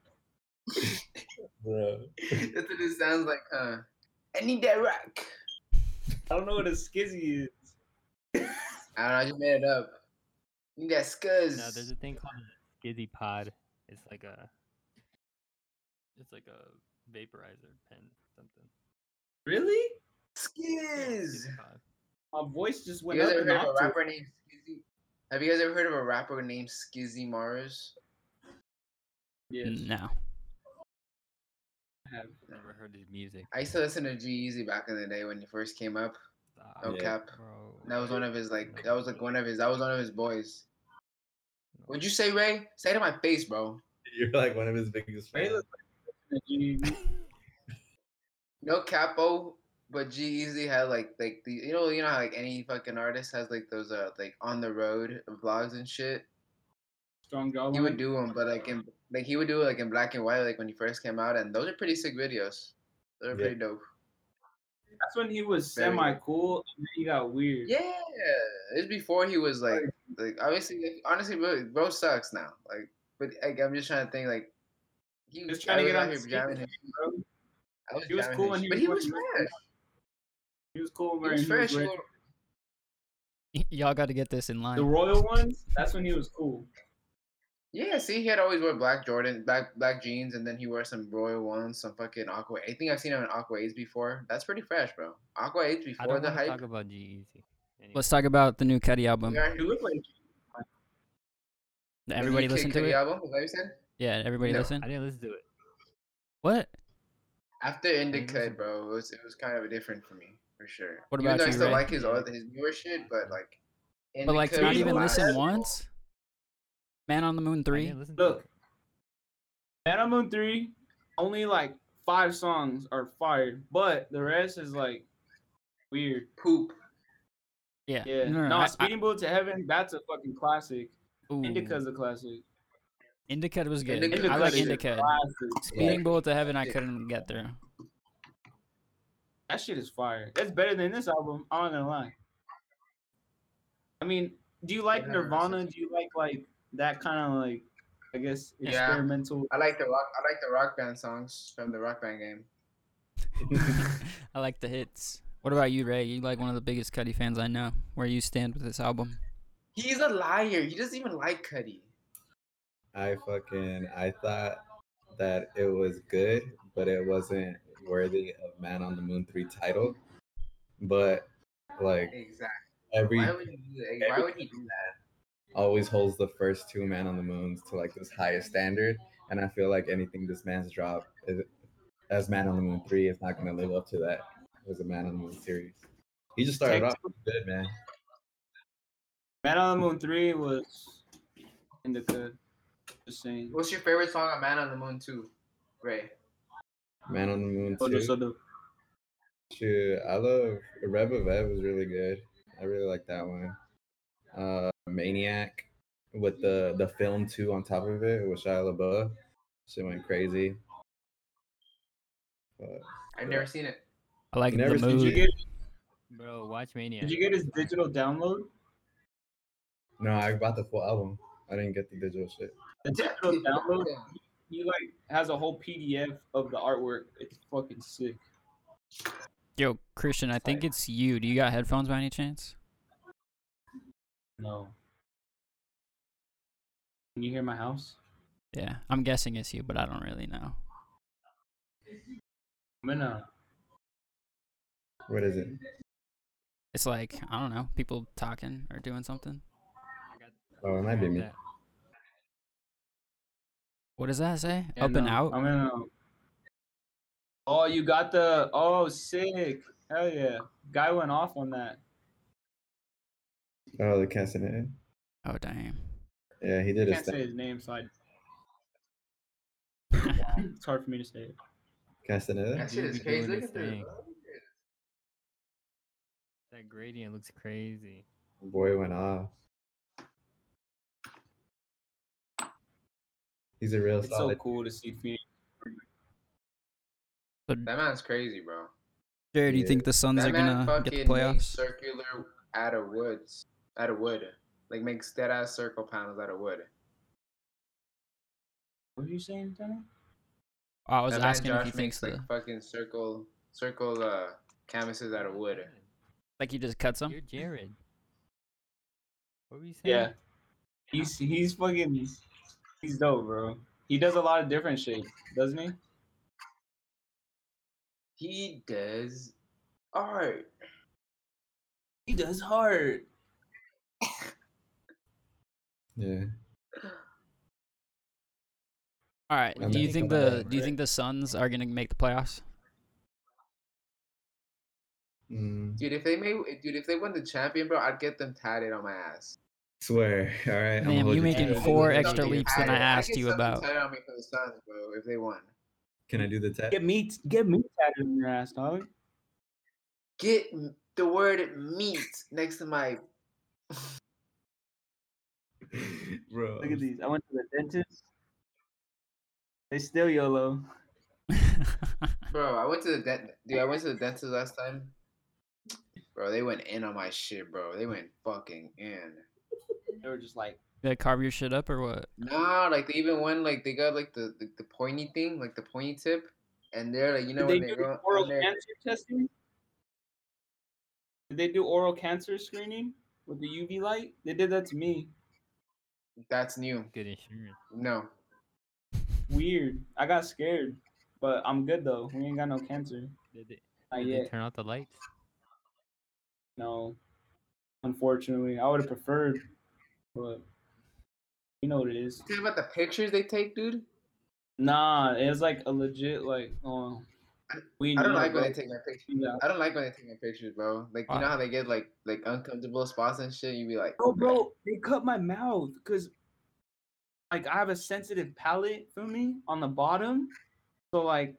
Bro. That's what it sounds like, huh? I need that rock. I don't know what a skizzy is. I don't know. I just made it up. Need that scuzz. No, there's a thing called a Skizzy Pod. It's like a, it's like a vaporizer pen, something. Really? Skizz. Skizzy Pod. My voice just went You guys up ever heard of a octave. rapper named Skizzy? Have you guys ever heard of a rapper named Skizzy Mars? Yes. No. I have. Never heard his music. I used to listen to G-Eazy back in the day when he first came up. Stop, No Yeah. cap. bro. That was one of his like. That was like one of his. That was one of his boys. What'd you say, Ray? Say it to my face, bro. You're like one of his biggest Ray fans. looks like a G- No capo, but G Easy had like like the you know you know how like any fucking artist has like those uh like on the road vlogs and shit. strong jawline. He would do them, but like in like he would do it like in black and white, like when he first came out, and those are pretty sick videos. They're Yeah. pretty dope. That's when he was semi cool, and then he got weird. Yeah, it's before he was like like obviously like, honestly, bro, bro sucks now. Like, but like, I'm just trying to think like he He was trying to get out the here jamming his skateboard, bro. I was He was cool his when he but was he was fresh. He was cool He when was he fresh. was he Y'all got to get this in line. The royal ones. That's when he was cool. Yeah, see, he had always wore black Jordan, black black jeans, and then he wore some Royal ones, some fucking Aqua. I think I've seen him in Aqua Eights before. That's pretty fresh, bro. Aqua Eights I before don't the want to hype. talk about G-Eazy. Let's talk about the new Cudi album. We are- He looked like Everybody new listen to Cudi it. Album, is that what you said? Yeah, everybody No, listen. I didn't listen to it. What? After didn't Indicud, bro, it was it was kind of different for me for sure. What Even about though I still Ray? like his other his newer shit, but like. But like Indicud not even listen last- once. Man on the Moon three. didn't listen to Look. Man on the Moon three. Only like five songs are fired, but the rest is like weird. Poop. Yeah. Yeah. No, No, no, I- I- Speeding Bullet to Heaven. That's a fucking classic. ooh, Indicud's a classic. Indicud was good. Indicud I like is Indicud. Classic. Speeding Bullet to Heaven, I couldn't get through. That shit is fire. That's better than this album. I'm not gonna lie. I mean, do you like Nirvana? Do you like like that kind of like, I guess experimental? Yeah. experimental? I like the rock. I like the rock band songs from the rock band game. I like the hits. What about you, Ray? You like one of the biggest Cudi fans I know. Where you stand with this album? He's a liar. He doesn't even like Cudi. I fucking I thought that it was good, but it wasn't worthy of Man on the Moon three title. But like Exactly. every Why would he do that? Why would he do that? always holds the first two Man on the Moons to like this highest standard, and I feel like anything this man's dropped is, as Man on the Moon three is not gonna live up to that as a Man on the Moon series. He just started Take off good, man. Man on the Moon three was Indicud. Just saying. What's your favorite song on Man on the Moon 2? Ray. Man on the Moon Soda two. Soda. Shoot, I love REVOFEV was really good. I really like that one. Uh, Maniac with the the film too on top of it with Shia LaBeouf. Shit went crazy. But I've never seen it. I like Never the seen Did you get Bro, watch Maniac. Did you get his digital download? no, I bought the full album. I didn't get the digital shit. The digital download. He like has a whole PDF of the artwork. It's fucking sick. Yo, Christian, I think it's you. Do you got headphones by any chance? No. Can you hear my house? Yeah, I'm guessing it's you, but I don't really know. I'm in a. What is it? It's like I don't know, people talking or doing something. Oh, it might be me. That- What does that say? yeah, Up and no, out. I'm in a. Oh, you got the. Oh, sick. Hell yeah. Guy went off on that. Oh, the Castaneda. Oh damn. Yeah, he I did his can't say his name, so I. It's hard for me to say it. Castaneda. That shit is crazy. Look at this. That gradient looks crazy. Boy went off. He's He's a real It's so cool to see Phoenix. That man's crazy, bro. Jared, do you Yeah. think the Suns That are gonna get the playoffs? circular out of woods, out of wood, like makes dead ass circle panels out of wood. What are you saying, Tanner? Oh, I was That asking if he thinks makes the like fucking circle, circle uh canvases out of wood. like he just cuts them. You're Jared. What were you saying? Yeah. He's he's fucking he's dope, bro. He does a lot of different shit, doesn't he? He does art. He does hard. Yeah. All right. What Do do you you think think about the do you think the Suns are gonna make the playoffs? Mm, Dude, if they made, dude, if they won the champion, bro, I'd get them tatted on my ass. Swear. All right. I'ma Damn, you making hand. Four extra leaps than I tatted. I'd asked you about. On me for the Suns, bro, if they won. Can I do the test? Get me get me tatted in your ass, dog. Get the word meat next to my. Bro. Look at these. I went to the dentist. They still YOLO. Bro, I went to the dent. Dude, I went to the dentist last time. Bro, they went in on my shit, bro. They went fucking in. They were just like, They carve your shit up or what? Nah, like they even went like they got like the the, the pointy thing, like the pointy tip, and they're like, you know did they when do they go oral on cancer testing? Did they do oral cancer screening with the UV light? They did that to me. that's new. Good insurance. No, Weird. I got scared, but I'm good though. We ain't got no cancer. Did they, Not did they yet. turn out the lights? No. Unfortunately, I would have preferred, but you know what it is. think about the pictures they take, dude. Nah, it's like a legit like. Oh, we I don't know, like when they take my pictures. Yeah. I don't like when they take my pictures, bro. Like you Why? know how they get like like uncomfortable spots and shit. You be like, Oh, bro, they cut my mouth because, like, I have a sensitive palate. for me on the bottom, so like,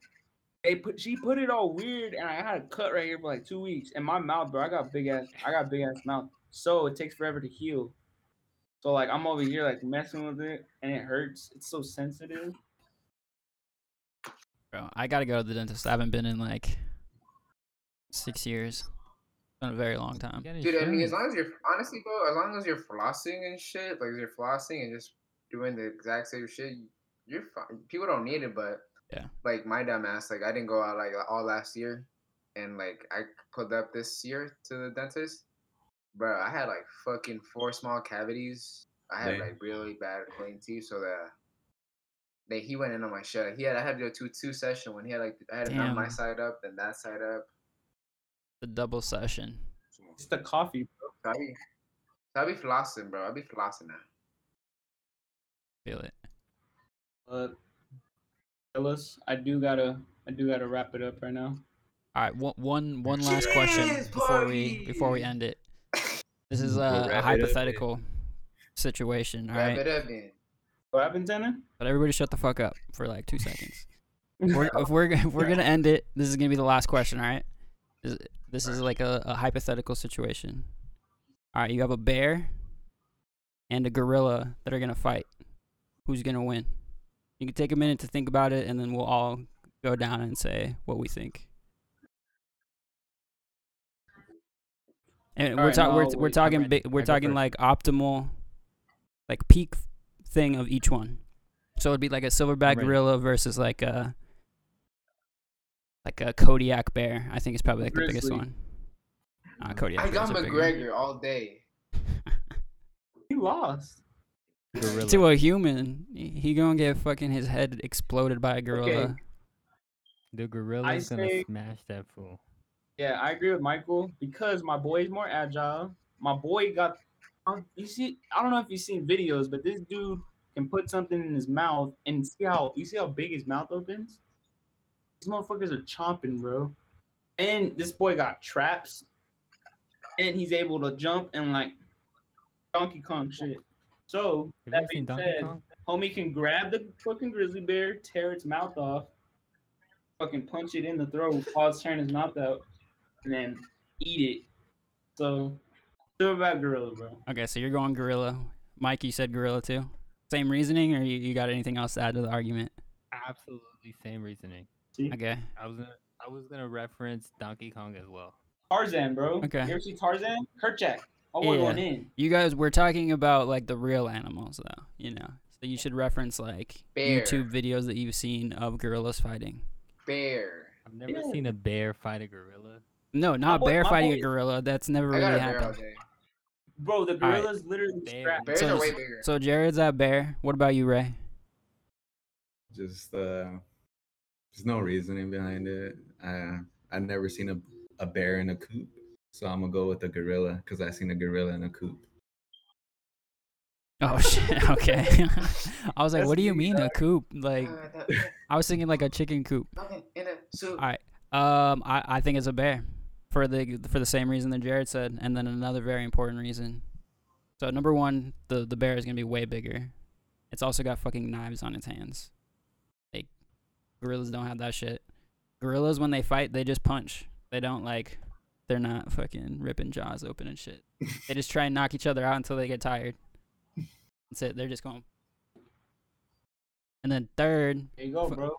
they put she put it all weird, and I had a cut right here for like two weeks. And my mouth, bro, I got big ass, I got big ass mouth, so it takes forever to heal. So like, I'm over here like messing with it, and it hurts. It's so sensitive. Bro, I gotta go to the dentist. I haven't been in like six years. It's been a very long time. Dude, I mean, as long as you're honestly, bro, as long as you're flossing and shit, like you're flossing and just doing the exact same shit, you're fine. People don't need it, but Yeah. like my dumb ass, like I didn't go out like all last year, and like I pulled up this year to the dentist, bro. I had like fucking four small cavities. I had Damn. like really bad clean teeth, so that. Like he went in on my shit. He had I had to do a two two session when he had like I had to knock my side up, then that side up. The double session. It's the coffee, bro. So I be, so I be flossing, bro. I'll be flossing now. Feel it. But fellas, I do gotta, I do gotta wrap it up right now. All right, one one one last question Cheers, before we before we end it. This is We'll a, a hypothetical situation, all Wrap right? it up. What happened, Tanner? But everybody, shut the fuck up for like two seconds. We're, if we're if we're gonna end it, this is gonna be the last question, all right? This, this is like a, a hypothetical situation. All right, you have a bear and a gorilla that are gonna fight. Who's gonna win? You can take a minute to think about it, and then we'll all go down and say what we think. And we're, Alright, ta- no, we're, I'll we're talking ready. big, we're I talking like optimal, like peak thing of each one. So it'd be like a silverback gorilla versus like a like a Kodiak bear. I think is probably like the biggest one. Uh, Kodiak I got bears are. McGregor all day. He lost. Gorilla. To a human, he he gonna get fucking his head exploded by a gorilla. the gorilla's gonna say- smash that fool. Yeah, I agree with Michael because my boy is more agile. My boy got, um, you see, I don't know if you've seen videos, but this dude can put something in his mouth and see how you see how big his mouth opens. These motherfuckers are chomping, bro. And this boy got traps, and he's able to jump and like Donkey Kong shit. So Have that being said, Kong? homie can grab the fucking grizzly bear, tear its mouth off, fucking punch it in the throat, pause, turn his mouth out, and then eat it. So, silverback gorilla, bro. Okay, so you're going gorilla. Mike, you said gorilla too. Same reasoning, or you, you got anything else to add to the argument? Absolutely same reasoning. See? Okay. I was gonna I was gonna reference Donkey Kong as well. Tarzan, bro. Okay. You ever see Tarzan? Kerchak. Oh, we're Yeah. going in. You guys, we're talking about like the real animals, though. You know, so you should reference like Bear. YouTube videos that you've seen of gorillas fighting. Bear. I've never Yeah. seen a bear fight a gorilla. No, not boy- bear my fighting a gorilla. That's never really a bear all happened. Bro, the right. gorillas literally Bear. strapped. Bears So- are way bigger. So Jared's at bear. What about you, Ray? Just uh, there's no reasoning behind it. I I've never seen a a bear in a coop, so I'm gonna go with a gorilla because I seen a gorilla in a coop. Oh shit. Okay. I was like, That's what do you deep, mean a coop? Like, Uh, that- I was thinking like a chicken coop. Nothing in a soup. Alright. Um, I, I think it's a bear for the for the same reason that Jared said, and then another very important reason. So number one, the the bear is gonna be way bigger. It's also got fucking knives on its hands. Like gorillas don't have that shit. Gorillas when they fight, they just punch. They don't like. They're not fucking ripping jaws open and shit. they just try and knock each other out until they get tired. That's it. They're just going. And then third, There you go, Fu- bro.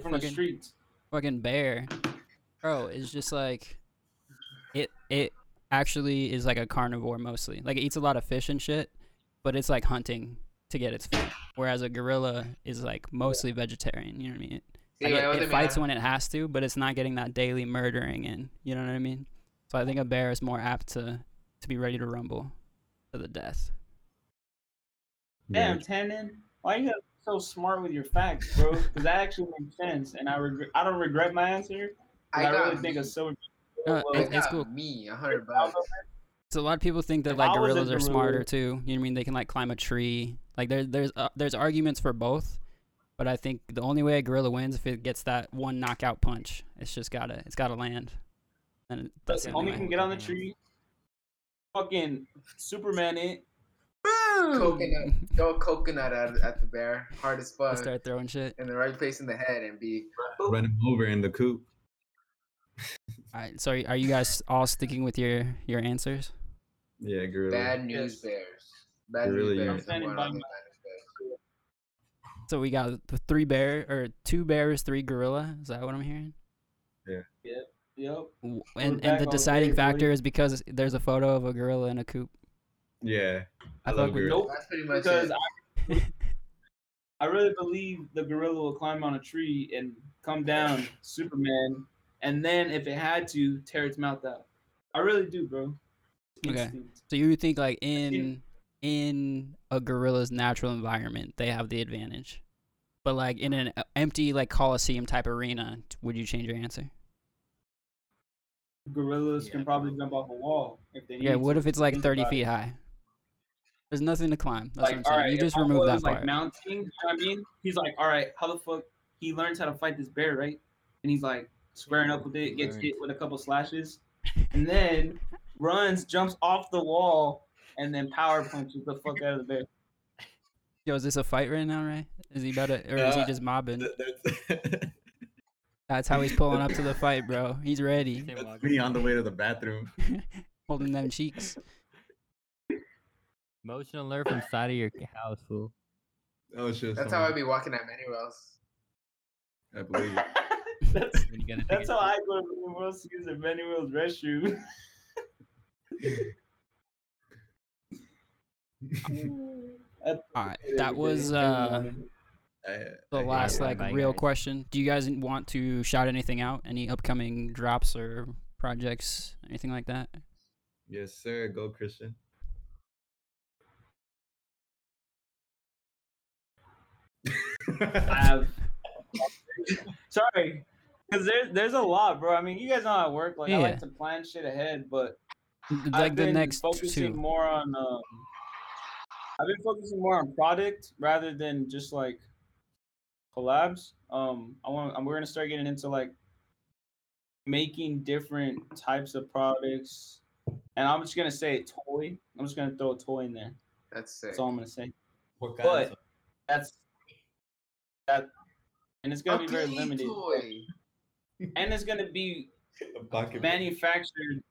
From the streets. fucking bear, bro, It's just like it. It actually is like a carnivore mostly. Like it eats a lot of fish and shit, but it's like hunting to get its food. Whereas a gorilla is like mostly vegetarian. You know what I mean? See, Like, I it, it they mean. fights when it has to, but it's not getting that daily murdering in. You know what I mean? So I think a bear is more apt to to be ready to rumble to the death. Damn, Tannon. Why you gotta be so smart with your facts, bro? Because that actually makes sense, and I regret. I don't regret my answer. 'cause I I, really think me. a silver. No, I it- it's cool. me a hundred bucks. So a lot of people think that If like I was gorillas are smarter too. You know what I mean? They can like climb a tree. Like there, there's uh, there's arguments for both, but I think the only way a gorilla wins if it gets that one knockout punch. It's just gotta it's gotta land. And it- that's the only Homie way. can get on the tree. Fucking Superman it. Coconut. Throw a coconut at, at the bear. Hard as They'll fuck. start throwing shit. In the right place in the head and be. Run him over in the coop. All right. So are you guys all sticking with your your answers? Yeah, gorilla. Bad news Yes. bears. Bad Gorilla news unit. bears. I'm is standing one by of the my- bad news bears. So we got the three bear or two bears, three gorilla. Is that what I'm hearing? Yeah. Yep. Yep. And and the deciding Gary, factor is because there's a photo of a gorilla in a coop. Yeah, I, I love fuck gorilla. Nope. That's pretty much Because it. I, I really believe the gorilla will climb on a tree and come down, Superman, and then if it had to, tear its mouth out. I really do, bro. Okay. So you think like in in a gorilla's natural environment, they have the advantage, but like in an empty like coliseum type arena, would you change your answer? Gorillas Yeah. can probably jump off a wall if they need Yeah. What to. if it's like thirty feet high? There's nothing to climb. That's like, what I'm saying. all right, you just remove that was, part. like mounting. You know what I mean? He's like, all right, how the fuck? He learns how to fight this bear, right? And he's like squaring up with it, gets Learned. hit with a couple slashes, and then runs, jumps off the wall, and then power punches the fuck out of the bear. Yo, is this a fight right now, Ray? Is he about to, or is he Uh, just mobbing? That's That's how he's pulling up to the fight, bro. He's ready, Same me on the way to the bathroom. holding them cheeks. Motion alert from side of your house, fool. Oh shit! That's how I'd be walking at Manuel's. I believe. it. that's When you gotta that's how I go to the World to use the Manuel's restroom. All right, that was uh the last like real question. Do you guys want to shout anything out? Any upcoming drops or projects, anything like that? Yes, sir. Go Christian. I have. Sorry, because there's there's a lot, bro. I mean, you guys know how I work. Like I like to plan shit ahead, but Like I've the been next focusing two. more on. Um, I've been focusing more on product rather than just like collabs. Um, I want. I'm, we're gonna start getting into like making different types of products, and I'm just gonna say toy. I'm just gonna throw a toy in there. That's sick. That's all I'm gonna say. What But that's that, and it's gonna A be very limited. toy. And it's gonna be manufactured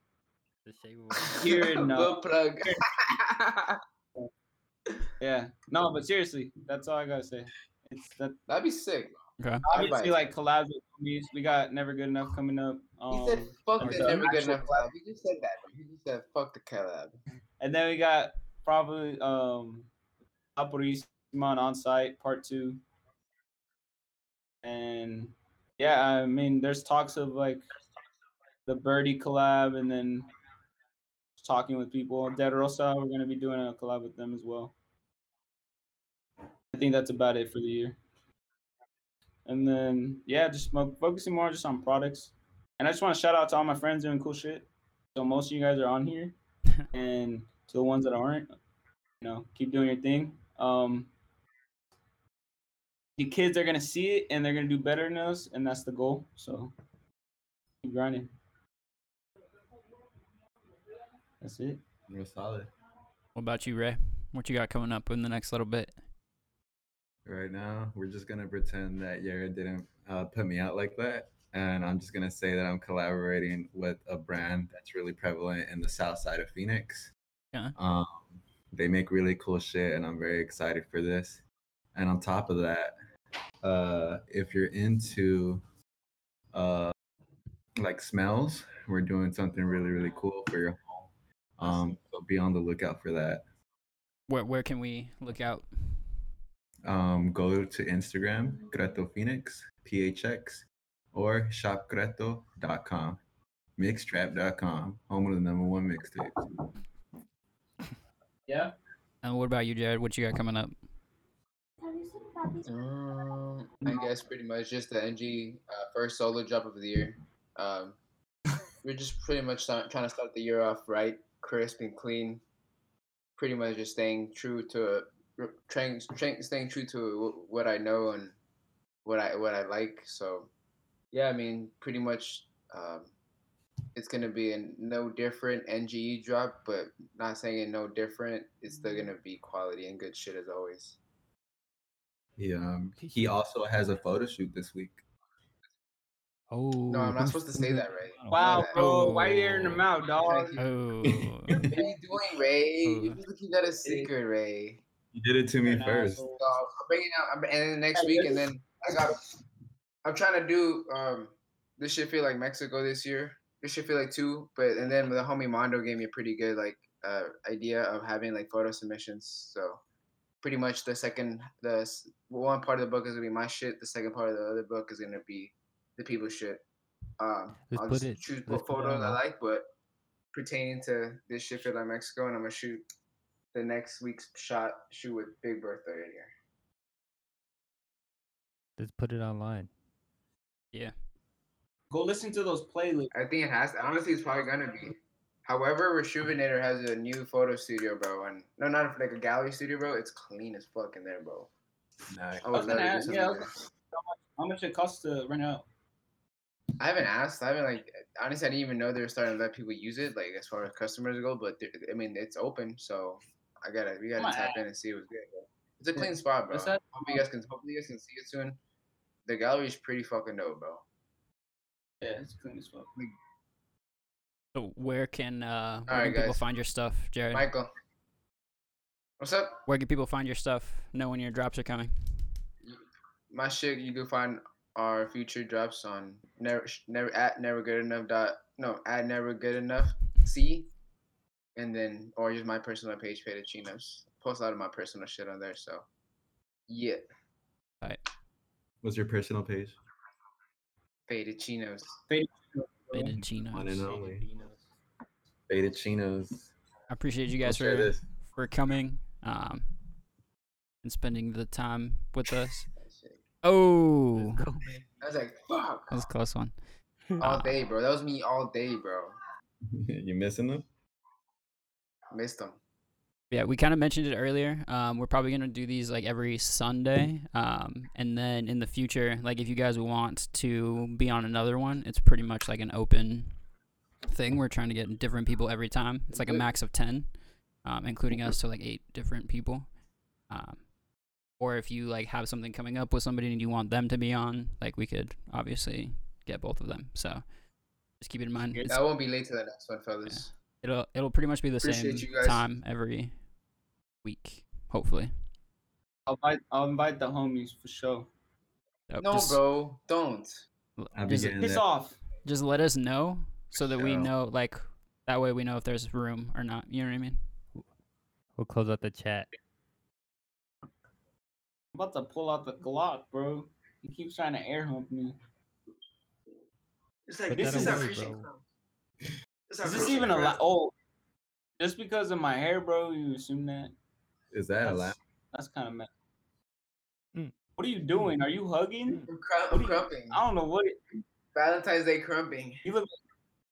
The shape Here in, uh, Butt plug. Yeah. No, but seriously, that's all I gotta say. It's that That'd be sick. Okay. obviously like collabs with homies. We got never good enough coming up. He said, Um, "Fuck or the the never good enough collab." He just said that. Bro. He just said, "Fuck the collab." and then we got probably um Apurísima on site part two. And yeah, I mean there's talks of like the birdie collab and then talking with people. Dead Rosa, we're gonna be doing a collab with them as well. I think that's about it for the year. And then yeah, just focusing more just on products. And I just want to shout out to all my friends doing cool shit. So most of you guys are on here, and to the ones that aren't, you know, keep doing your thing. Um, the kids are gonna see it and they're gonna do better than us, and that's the goal. So keep grinding. That's it. Real solid. What about you, Ray? What you got coming up in the next little bit? Right now, we're just gonna pretend that Yara didn't uh, put me out like that, and I'm just gonna say that I'm collaborating with a brand that's really prevalent in the South Side of Phoenix. Yeah. Um, they make really cool shit, and I'm very excited for this. And on top of that, uh, if you're into uh, like smells, we're doing something really really cool for your home. Um, so be on the lookout for that. Where where can we look out? um, go to Instagram, Kreto Phoenix, PHX, or shopkreto.com, mixtrap.com, home of the number one mixtape. Yeah. And what about you, Jared? What you got coming up? Um, I guess pretty much just the NG uh, first solo drop of the year. Um, we're just pretty much start, trying to start the year off right, crisp and clean. Pretty much just staying true to trying, trying staying true to what I know and what I what I like. So, yeah, I mean, pretty much, um, it's gonna be a no different NGE drop, but not saying it no different. It's still gonna be quality and good shit as always. He, um, he also has a photo shoot this week. Oh, No, I'm not supposed to say that, right? Wow, that. bro, why are you airing them out, dog? Oh, What are you doing, Ray? Oh. You're supposed to keep that a secret, Ray. You did it to me An first. asshole. So I'm bringing out, I'm, and then next week, and then I got. I'm trying to do um, this should feel like Mexico this year. This should feel like two, but and then the homie Mondo gave me a pretty good like uh, idea of having like photo submissions. So pretty much the second, the one part of the book is gonna be my shit. The second part of the other book is gonna be the people's shit. Um, Let's I'll just it- choose what photos I like, but pertaining to this shit feel like Mexico, and I'm gonna shoot the next week's shot shoot with Big Bertha right here. Let's put it online. yeah. Go listen to those playlists. I think it has. Honestly, it's probably gonna be. However, Rejuvenator has a new photo studio, bro, and no, not like a gallery studio, bro. It's clean as fuck in there, bro. Nice. I I was would love gonna do ask- something yeah, there. How much it costs to rent out? I haven't asked. I haven't like honestly. I didn't even know they were starting to let people use it, like as far as customers go. But I mean, it's open, so I gotta we gotta Come on, tap in and see what's good. Bro. It's a clean spot, bro. Let's Hope you guys can hopefully you guys can see it soon. The gallery's pretty fucking dope, bro. Yeah, it's clean as fuck. So where can uh where Alright, can people guys. find your stuff, Jared? Michael, what's up? Where can people find your stuff? Know when your drops are coming? my shit you can find our future drops on never never at never good enough dot no at never good enough c and then or use my personal page Faded Chinos. Post a lot of my personal shit on there, so yeah. All right. What's your personal page? Faded Chinos. Faded Chinos. One and only. Faded Chinos. I appreciate you guys for this. for coming um and spending the time with us. Oh, I was like, fuck. that was a close one. All day, bro. That was me all day, bro. you missing them? Missed them. Yeah, we kind of mentioned it earlier. Um, we're probably gonna do these like every Sunday, um, and then in the future, like if you guys want to be on another one, it's pretty much like an open thing. We're trying to get different people every time. It's like a max of ten, um, including us, so like eight different people. Um, or if you like have something coming up with somebody and you want them to be on, like we could obviously get both of them. So just keep it in mind. It's- I won't be late to the next one, fellas. It'll it'll pretty much be the Appreciate same you guys. time every week, Hopefully. I'll invite I'll invite the homies for sure. Yep, No, just, bro, don't. I'll be Just- getting Piss off. just let us know so that we know like that way we know if there's room or not. You know what I mean? We'll close out the chat. I'm about to pull out the Glock, bro. He keeps trying to air hump me. It's like Put this that is our away, fishing bro. ground. This our Is this even a ground. Oh, just because of my hair, bro? You assume that? Is that allowed? That's, that's kind of messed. Mm. What are you doing? Are you hugging? I'm, crum- What I'm do you- crumping. I don't know what. It, Valentine's Day crumping. you look.